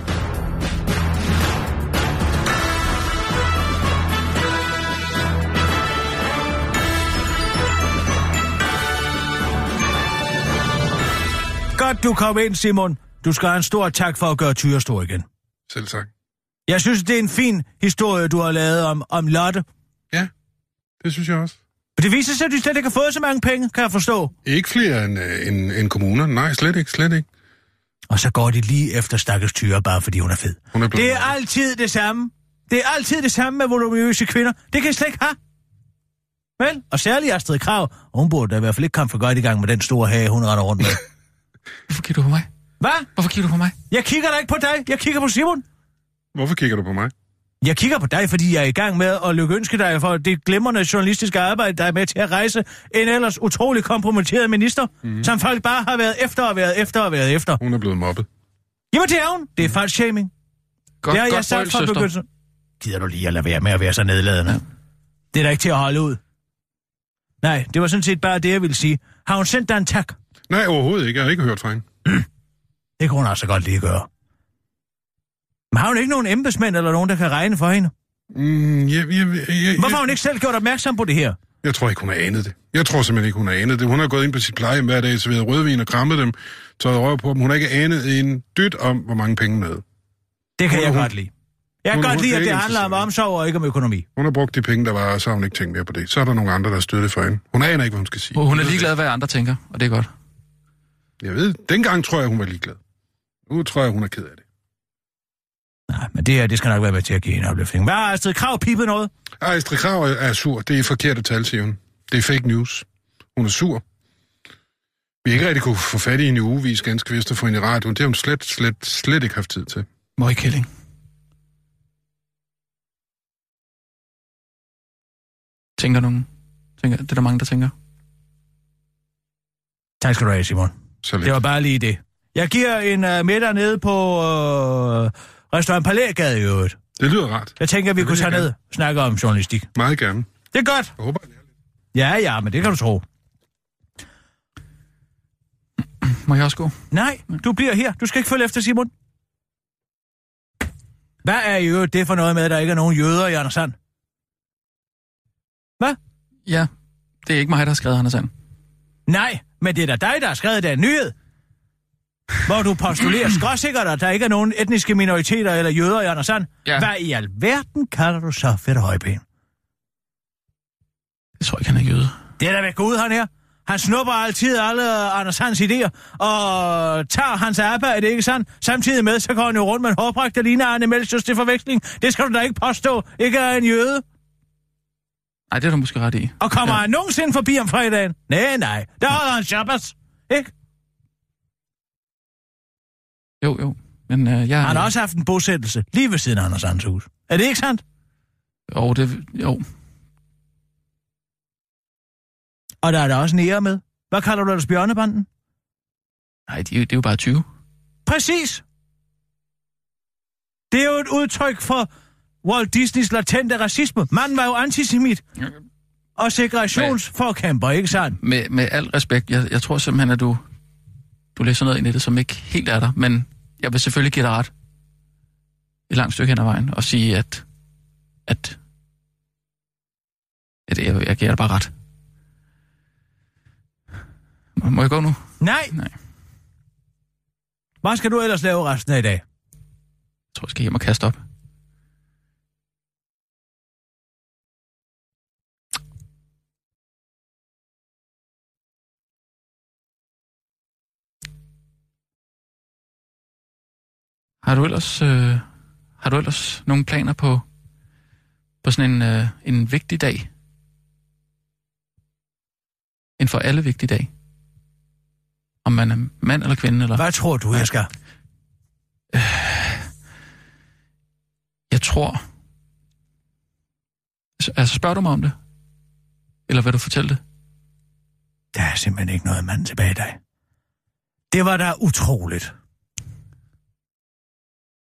Speaker 4: Godt, du kom ind, Simon. Du skal have en stor tak for at gøre Tyre stor igen.
Speaker 11: Selv tak.
Speaker 4: Jeg synes, det er en fin historie, du har lavet om, om Lotte.
Speaker 11: Ja, det synes jeg også.
Speaker 4: Og det viser sig, at du slet ikke har fået så mange penge, kan jeg forstå.
Speaker 11: Ikke flere end, øh, end, end kommunerne. Nej, slet ikke, slet ikke.
Speaker 4: Og så går de lige efter stakkels Tyre, bare fordi hun er fed.
Speaker 11: Hun er
Speaker 4: Det er altid det samme. Det er altid det samme med voluminøse kvinder. Det kan I slet ikke have. Vel? Og særligt Astrid Krav. Hun burde da i hvert fald ikke komme for godt i gang med den store hage, hun render rundt med.
Speaker 2: Hvorfor kigger du på mig?
Speaker 4: Hvad?
Speaker 2: Hvorfor kigger du på mig?
Speaker 4: Jeg kigger da ikke på dig. Jeg kigger på Simon.
Speaker 11: Hvorfor kigger du på mig?
Speaker 4: Jeg kigger på dig, fordi jeg er i gang med at lykkeønske dig for det glimrende journalistiske arbejde, der er med til at rejse en ellers utrolig kompromitteret minister, mm. som folk bare har været efter og været efter og været efter.
Speaker 11: Hun er blevet mobbet.
Speaker 4: Jamen det er hun. Det er falsk shaming.
Speaker 2: Godt,
Speaker 4: det har jeg
Speaker 2: godt
Speaker 4: sagt
Speaker 2: brøl,
Speaker 4: fra begyndelsen. Gider du lige at lade være med at være så nedladende? Det er da ikke til at holde ud. Nej, det var sådan set bare det, jeg ville sige. Har hun sendt dig en tak?
Speaker 11: Nej, overhovedet ikke. Jeg har ikke hørt fra hende.
Speaker 4: Det kunne hun altså godt lige gøre. Men har hun ikke nogen embedsmænd eller nogen, der kan regne for hende?
Speaker 11: Mm, jeg, jeg, jeg, jeg,
Speaker 4: Hvorfor har hun ikke selv gjort opmærksom på det her?
Speaker 11: Jeg tror ikke, hun har anet det. Jeg tror simpelthen ikke, hun har anet det. Hun har gået ind på sit plejehjem hver dag, serveret rødvin og krammet dem, taget røv på dem. Hun har ikke anet en dyt om, hvor mange penge hun havde.
Speaker 4: Det kan
Speaker 11: Hun-
Speaker 4: jeg
Speaker 11: hun-
Speaker 4: godt lide. Jeg kan
Speaker 11: hun-
Speaker 4: godt lide,
Speaker 11: det er
Speaker 4: at det handler om omsorg og ikke om økonomi.
Speaker 11: Hun har brugt de penge, der var, og så har hun ikke tænkt mere på det. Så er der nogle andre, der har støttet for hende. Hun aner ikke, hvad hun skal sige.
Speaker 2: Hun er ligeglad, hvad andre tænker, og det er godt.
Speaker 11: Jeg ved, dengang tror jeg, hun var ligeglad. Nu tror jeg, hun er ked af det.
Speaker 4: Nej, men det her, det skal nok være med til at give en opløftning. Hvad har Astrid Krav pipet noget?
Speaker 11: Ej, Astrid Krav er- sur. Det er forkerte tal, siger hun. Det er fake news. Hun er sur. Vi ikke rigtig kunne få fat i hende i ugevis, ganske vist, at få hende i radioen. Det har hun slet, slet, slet ikke haft tid til.
Speaker 2: Møg Kælling. Tænker nogen? Tænker, det er der mange, der tænker.
Speaker 4: Tak skal du have, Simon.
Speaker 11: Så lidt.
Speaker 4: Det var bare lige det. Jeg giver en uh, middag nede på uh, Restaurant Palægade i øvrigt.
Speaker 11: Det lyder rart.
Speaker 4: Jeg tænker, vi
Speaker 11: Det
Speaker 4: kunne
Speaker 11: jeg
Speaker 4: tage ned og snakke om journalistik.
Speaker 11: Meget gerne.
Speaker 4: Det er godt.
Speaker 11: Jeg håber,
Speaker 4: Ja, ja, men det kan du tro.
Speaker 2: Må jeg også gå?
Speaker 4: Nej, du bliver her. Du skal ikke følge efter, Simon. Hvad er øvrigt det for noget med, at der ikke er nogen jøder i Andersand? Hvad?
Speaker 2: Ja, det er ikke mig, der har skrevet Anders Sand.
Speaker 4: Nej, men det er da dig, der har skrevet den nyhed. Hvor du postulerer skråsikkert, at der ikke er nogen etniske minoriteter eller jøder i Andersand.
Speaker 2: Ja.
Speaker 4: Hvad i alverden kalder du så Fætter Højben?
Speaker 2: Jeg tror ikke, han er jøde.
Speaker 4: Det er da væk ud, han her. Han snupper altid alle Anders Hans idéer, og tager hans arbejde, ikke sandt? Samtidig med, så går han jo rundt med en hårpragt, der ligner Arne Melchius til forveksling. Det skal du da ikke påstå, ikke er en jøde.
Speaker 2: Nej, det er du måske ret i.
Speaker 4: Og kommer
Speaker 2: Ja.
Speaker 4: han nogensinde forbi om fredagen? Nej, nej. Der holder han Shabbos, ikke?
Speaker 2: Jo, jo. Men øh, jeg...
Speaker 4: Han har også haft en bosættelse lige ved siden af Anders Hans hus. Er det ikke sandt?
Speaker 2: Jo, det... Jo.
Speaker 4: Og der er der også en ære med. Hvad kalder du ellers bjørnebanden?
Speaker 2: Nej, det det er jo bare 20.
Speaker 4: Præcis. Det er jo et udtryk for Walt Disneys latente racisme. Manden var jo antisemit og segregationsforkæmper, ikke sandt?
Speaker 2: Med, med al respekt, jeg, jeg tror simpelthen, at du, du læser noget ind i det, som ikke helt er der. Men jeg vil selvfølgelig give dig ret et langt stykke hen ad vejen og sige, at, at, at jeg, jeg giver dig bare ret. Må, må jeg gå nu?
Speaker 4: Nej.
Speaker 2: Nej.
Speaker 4: Hvad skal du ellers lave resten af i dag?
Speaker 2: Jeg tror, jeg skal hjem og kaste op. Har du ellers, øh, har du ellers nogle planer på, på sådan en, øh, en vigtig dag? En for alle vigtig dag? Om man er mand eller kvinde? Eller?
Speaker 4: Hvad tror du, jeg skal?
Speaker 2: Jeg tror... Altså, spørger du mig om det? Eller vil du fortælle det?
Speaker 4: Der er simpelthen ikke noget mand tilbage i dag. Det var da utroligt.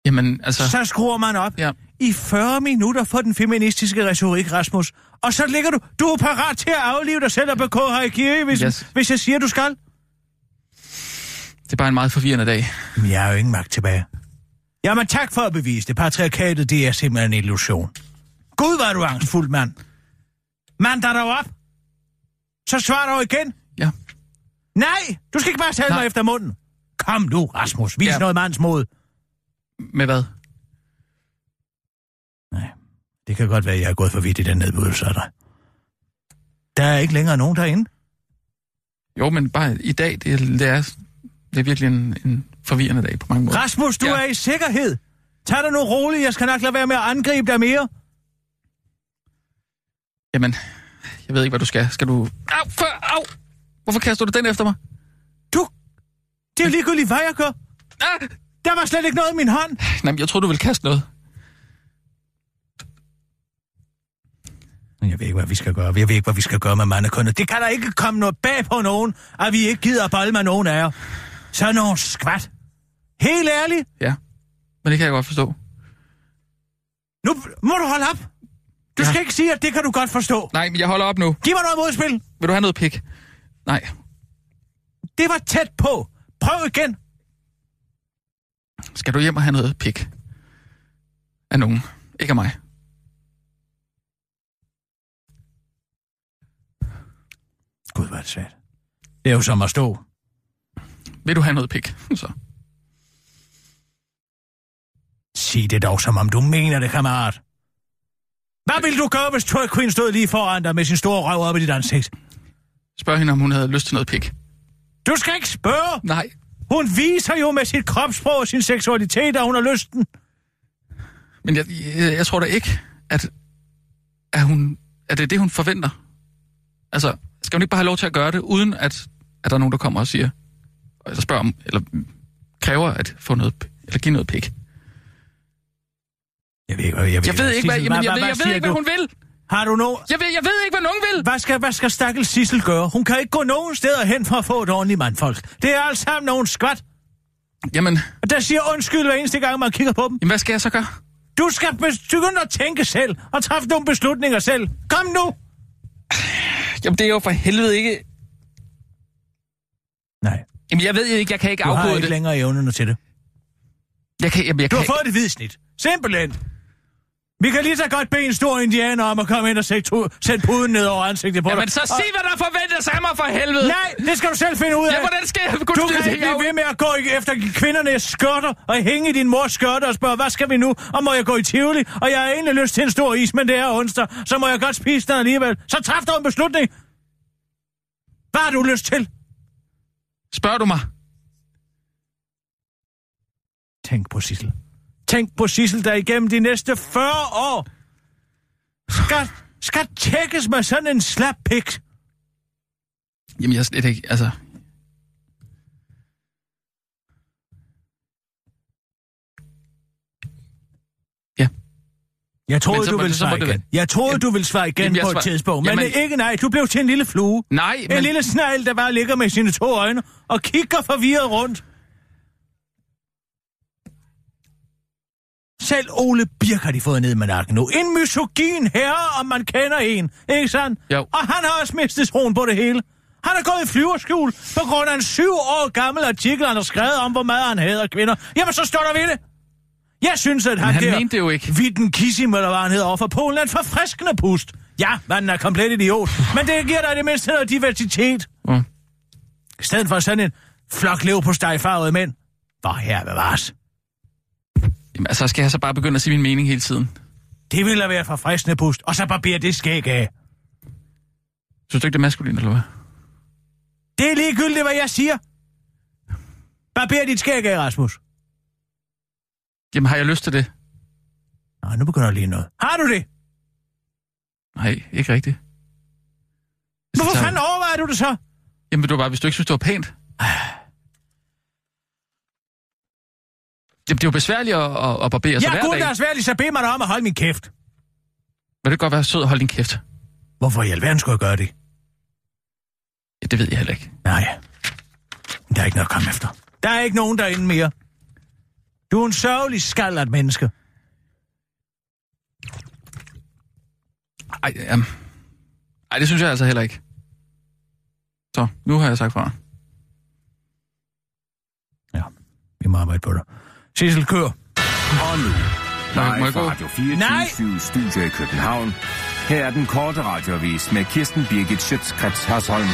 Speaker 2: Jamen, altså...
Speaker 4: Så skruer man op
Speaker 2: Ja.
Speaker 4: i 40 minutter for den feministiske retorik, Rasmus. Og så ligger du... Du er parat til at aflive dig selv og begå her hvis,
Speaker 2: Yes.
Speaker 4: hvis jeg siger, du skal.
Speaker 2: Det er bare en meget forvirrende dag.
Speaker 4: Men jeg har jo ingen magt tilbage. Jamen tak for at bevise det. Patriarkatet, det er simpelthen en illusion. Gud, var du angstfuld, mand. Mand, der dog op. Så svar dog igen.
Speaker 2: Ja.
Speaker 4: Nej, du skal ikke bare tale
Speaker 2: Nej.
Speaker 4: mig efter munden. Kom nu, Rasmus. Vis
Speaker 2: Ja.
Speaker 4: noget mands mod.
Speaker 2: Med hvad?
Speaker 4: Nej, det kan godt være, at jeg er gået for vidt i den nedbydelse af dig. Der er ikke længere nogen derinde.
Speaker 2: Jo, men bare i dag, det, er- det, er, det er virkelig en, en forvirrende dag på mange måder.
Speaker 4: Rasmus, du
Speaker 2: Ja.
Speaker 4: er i sikkerhed. Tag dig nu roligt. Jeg skal nok lade være med at angribe dig mere.
Speaker 2: Jamen, jeg ved ikke, hvad du skal. Skal du... Au, for, au! Hvorfor kaster du den efter mig?
Speaker 4: Du, det er ligegyldigt, hvad jeg gør.
Speaker 2: Ah!
Speaker 4: Der var slet ikke noget i min hånd.
Speaker 2: Nej, men jeg tror du vil kaste noget.
Speaker 4: Jeg ved ikke, hvad vi skal gøre. Jeg ved ikke, hvad vi skal gøre med mandekundet. Det kan der ikke komme noget bag på nogen, at vi ikke gider at bolle med nogen af jer. Så nogen skvat. Helt ærligt.
Speaker 2: Ja, men det kan jeg godt forstå.
Speaker 4: Nu må du holde op. Du
Speaker 2: Ja.
Speaker 4: skal ikke sige, at det kan du godt forstå.
Speaker 2: Nej, men jeg holder op nu.
Speaker 4: Giv mig noget modspil.
Speaker 2: Vil du have noget pik? Nej.
Speaker 4: Det var tæt på. Prøv igen.
Speaker 2: Skal du hjem og have noget pik? Af nogen. Ikke af mig.
Speaker 4: Gud, hvad er det svært. Det er jo som at stå.
Speaker 2: Vil du have noget pik? Så.
Speaker 4: Sig det dog, som om du mener det, kammerat. Hvad ville du gøre, hvis Troy Queen stod lige foran dig med sin store røv op i dit ansigt?
Speaker 2: Spørg hende, om hun havde lyst til noget pik.
Speaker 4: Du skal ikke spørge.
Speaker 2: Nej.
Speaker 4: Hun viser jo med sit kropssprog og sin seksualitet, at hun har lysten.
Speaker 2: Men jeg, jeg, jeg tror da ikke, at, at, hun, at det er det, hun forventer. Altså, skal hun ikke bare have lov til at gøre det, uden at, at der er nogen, der kommer og siger, eller spørger om, eller kræver at få noget, eller give noget pik.
Speaker 4: Jeg ved ikke, hvad, jeg ved,
Speaker 2: Jeg ved ikke, hvad, jamen, jeg, ved, jeg ikke, hvad hun vil.
Speaker 4: Har du noget?
Speaker 2: Jeg ved, jeg ved ikke, hvad nogen vil.
Speaker 4: Hvad skal, hvad skal stakkels Sissel gøre? Hun kan ikke gå nogen steder hen for at få et ordentligt mandfolk. Det er alt sammen nogen skvat.
Speaker 2: Jamen,
Speaker 4: Og der siger undskyld hver eneste gang, man kigger på dem.
Speaker 2: jamen, hvad skal jeg så gøre?
Speaker 4: Du skal begynde at tænke selv og træffe nogle beslutninger selv. Kom nu!
Speaker 2: Jamen, det er jo for helvede ikke...
Speaker 4: Nej,
Speaker 2: Jamen, jeg ved ikke, jeg kan ikke
Speaker 4: du har ikke
Speaker 2: det.
Speaker 4: længere evnerne til det.
Speaker 2: Jeg kan, jamen, jeg
Speaker 4: Du
Speaker 2: kan
Speaker 4: har fået det hvidsnit. Simpelthen. Vi kan lige så godt bede en stor indianer om at komme ind og sætte, sætte puden ned over ansigtet på dig.
Speaker 2: så sig, hvad der forventes af mig for helvede.
Speaker 4: Nej, det skal du selv finde ud af.
Speaker 2: Ja, hvordan skal jeg kunne
Speaker 4: Du kan ikke blive ved med at gå efter kvindernes skørter og hænge i din mors skørter og spørge, hvad skal vi nu? Og må jeg gå i Tivoli? Og jeg har egentlig lyst til en stor is, men det er onsdag, så må jeg godt spise den alligevel. Så træf dig en beslutning. Hvad har du lyst til?
Speaker 2: Spørger du mig?
Speaker 4: Tænk på Sissel. Tænk på Sissel, der igennem de næste 40 år skal, skal tjekkes med sådan en slap pik.
Speaker 2: Jamen, jeg er slet ikke, altså...
Speaker 4: Jeg troede,
Speaker 2: Men så
Speaker 4: du ville
Speaker 2: så
Speaker 4: svare igen. Jeg troede,
Speaker 2: Jamen-
Speaker 4: du ville svare igen
Speaker 2: Jamen,
Speaker 4: på et tidspunkt. Men
Speaker 2: Jamen-
Speaker 4: ikke nej, du blev til en lille flue.
Speaker 2: Nej,
Speaker 4: En
Speaker 2: men...
Speaker 4: lille snegl, der bare ligger med sine to øjne og kigger forvirret rundt. Selv Ole Birk har de fået ned med nakken nu. En misogyn herre, om man kender en. Ikke sandt?
Speaker 2: Jo.
Speaker 4: Og han har også mistet troen på det hele. Han er gået i flyverskjul på grund af en syv år gammel artikel, han har skrevet om, hvor meget han hader kvinder. Jamen, så står der ved det. Jeg synes, at han,
Speaker 2: han
Speaker 4: der...
Speaker 2: mente det jo ikke.
Speaker 4: Vitten Kissim, eller hvad han hedder, over for Polen, er en forfriskende pust. Ja, manden er komplet idiot. Men det giver dig det mindste noget diversitet.
Speaker 2: Mm.
Speaker 4: I stedet for sådan en flok lev på stejfarvede mænd. Hvor her bevares.
Speaker 2: Jamen, altså, skal jeg så bare begynde at sige min mening hele tiden?
Speaker 4: Det ville være forfriskende pust. Og så barber det skæg af.
Speaker 2: Synes du ikke, det er maskulin, eller hvad?
Speaker 4: Det er ligegyldigt, hvad jeg siger. Barber dit skæg af, Rasmus.
Speaker 2: Jamen, har jeg lyst til det?
Speaker 4: Nå, nu begynder lige noget. Har du det?
Speaker 2: Nej, ikke rigtigt.
Speaker 4: Hvorfor
Speaker 2: tager-
Speaker 4: fanden overvejer du det så?
Speaker 2: Jamen, det var bare, hvis du ikke synes, det var pænt. Jamen, det er jo besværligt at, at, at barbere sig hver dag.
Speaker 4: der er svært, så bed mig om at holde min kæft.
Speaker 2: Vil det godt være sød og holde din kæft?
Speaker 4: Hvorfor i alverden skulle jeg gøre det?
Speaker 2: Ja, det ved jeg heller ikke.
Speaker 4: Nej. Der er ikke noget at komme efter. Der er ikke nogen derinde mere. Du er en sørgelig skaldret menneske.
Speaker 2: Ej, um... Ej, det synes jeg altså heller ikke. Så, nu har jeg sagt fra.
Speaker 4: Ja, vi må arbejde på det. Sissel, kør.
Speaker 7: Og nu,
Speaker 2: gå?
Speaker 7: Radio 24
Speaker 4: Nej!
Speaker 7: Studio i København. Her er den korte radiovis med Kirsten Birgit Schøtzgrads Hasholm.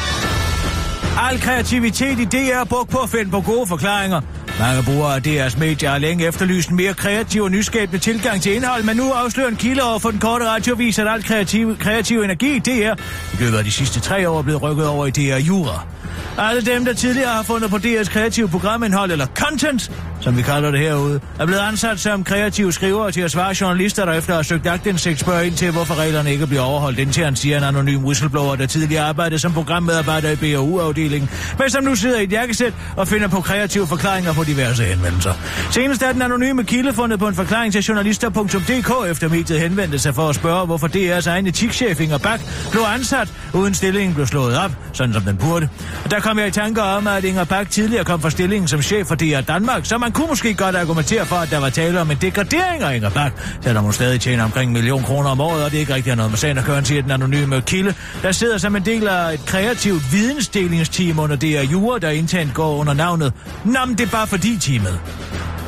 Speaker 4: Al kreativitet i DR brugt på at finde på gode forklaringer. Mange brugere af DR's medier har længe efterlyst en mere kreativ og nyskabende tilgang til indhold, men nu afslører en kilde over for den korte radiovis, at al kreativ, kreativ energi i DR i løbet af de sidste tre år er blevet rykket over i DR Jura. Alle dem, der tidligere har fundet på DR's kreative programindhold, eller content, som vi kalder det herude, er blevet ansat som kreative skrivere til at svare journalister, der efter at have søgt agtindsigt spørger ind til, hvorfor reglerne ikke bliver overholdt internt, siger en anonym whistleblower, der tidligere arbejdede som programmedarbejder i BAU-afdelingen, men som nu sidder i et jakkesæt og finder på kreative forklaringer på diverse henvendelser. Senest er den anonyme kilde fundet på en forklaring til journalister.dk efter mediet henvendte sig for at spørge, hvorfor DR's egen etikchef Inger Bak blev ansat, uden stillingen blev slået op, sådan som den burde. Og der kom jeg i tanker om, at Inger Bak tidligere kom fra stillingen som chef for DR Danmark, så man kunne måske godt argumentere for, at der var tale om en degradering af Inger Bak, selvom hun stadig tjener omkring en million kroner om året, og det ikke rigtig har noget med sagen at gøre, siger den anonyme kilde, der sidder som en del af et kreativt vidensdelingsteam under DR Jura, der internt går under navnet Nam, det er bare fordi teamet.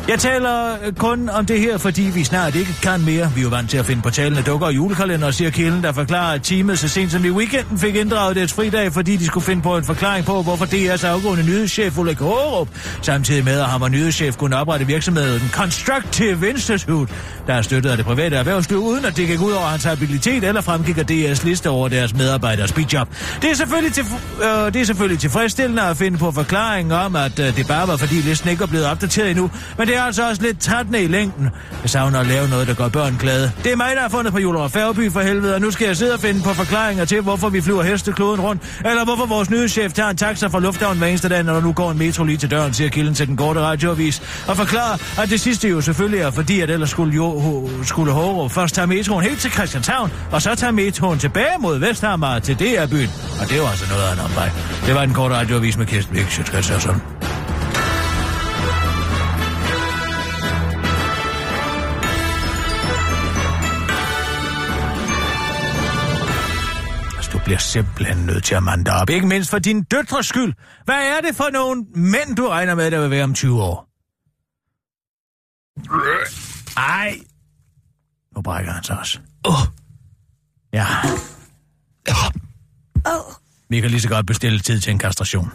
Speaker 4: Jeg taler øh, kun om det her, fordi vi snart ikke kan mere. Vi er jo vant til at finde på talende dukker og julekalender, siger kilden, der forklarer, at teamet så sent som i weekenden fik inddraget deres fridag, fordi de skulle finde på en forklaring på, hvorfor DR's afgående nyhedschef Ulrik Hårup, samtidig med, at han var nyhedschef, kunne oprette virksomheden Constructive Institute, der er støttet af det private erhvervsliv, uden at det gik ud over hans habilitet eller fremgik af DR's liste over deres medarbejderes bidjob. Det er selvfølgelig, til, øh, det er selvfølgelig tilfredsstillende at finde på forklaringen om, at øh, det bare var, fordi listen ikke var blevet opdateret endnu, men det er altså også lidt trættende i længden. Jeg savner at lave noget, der gør børn glade. Det er mig, der har fundet på Juler og Færgeby for helvede, og nu skal jeg sidde og finde på forklaringer til, hvorfor vi flyver hestekloden rundt, eller hvorfor vores nye chef tager en taxa fra lufthavnen hver eneste dag, når der nu går en metro lige til døren, siger kilden til den korte radioavis, og forklarer, at det sidste jo selvfølgelig er fordi, at ellers skulle, jo, skulle Hårup først tage metroen helt til Christianshavn, og så tage metroen tilbage mod Vesthammer til DR-byen. Og det var altså noget af en omvej. Det var den korte radioavis med Kirsten Birk, sådan. Bliver simpelthen nødt til at mande op. Ikke mindst for din døtres skyld. Hvad er det for nogle mænd, du regner med, der vil være om 20 år? Ej. Nu brækker han sig også. Åh. Oh. Ja. Oh. Vi kan lige så godt bestille tid til en kastration.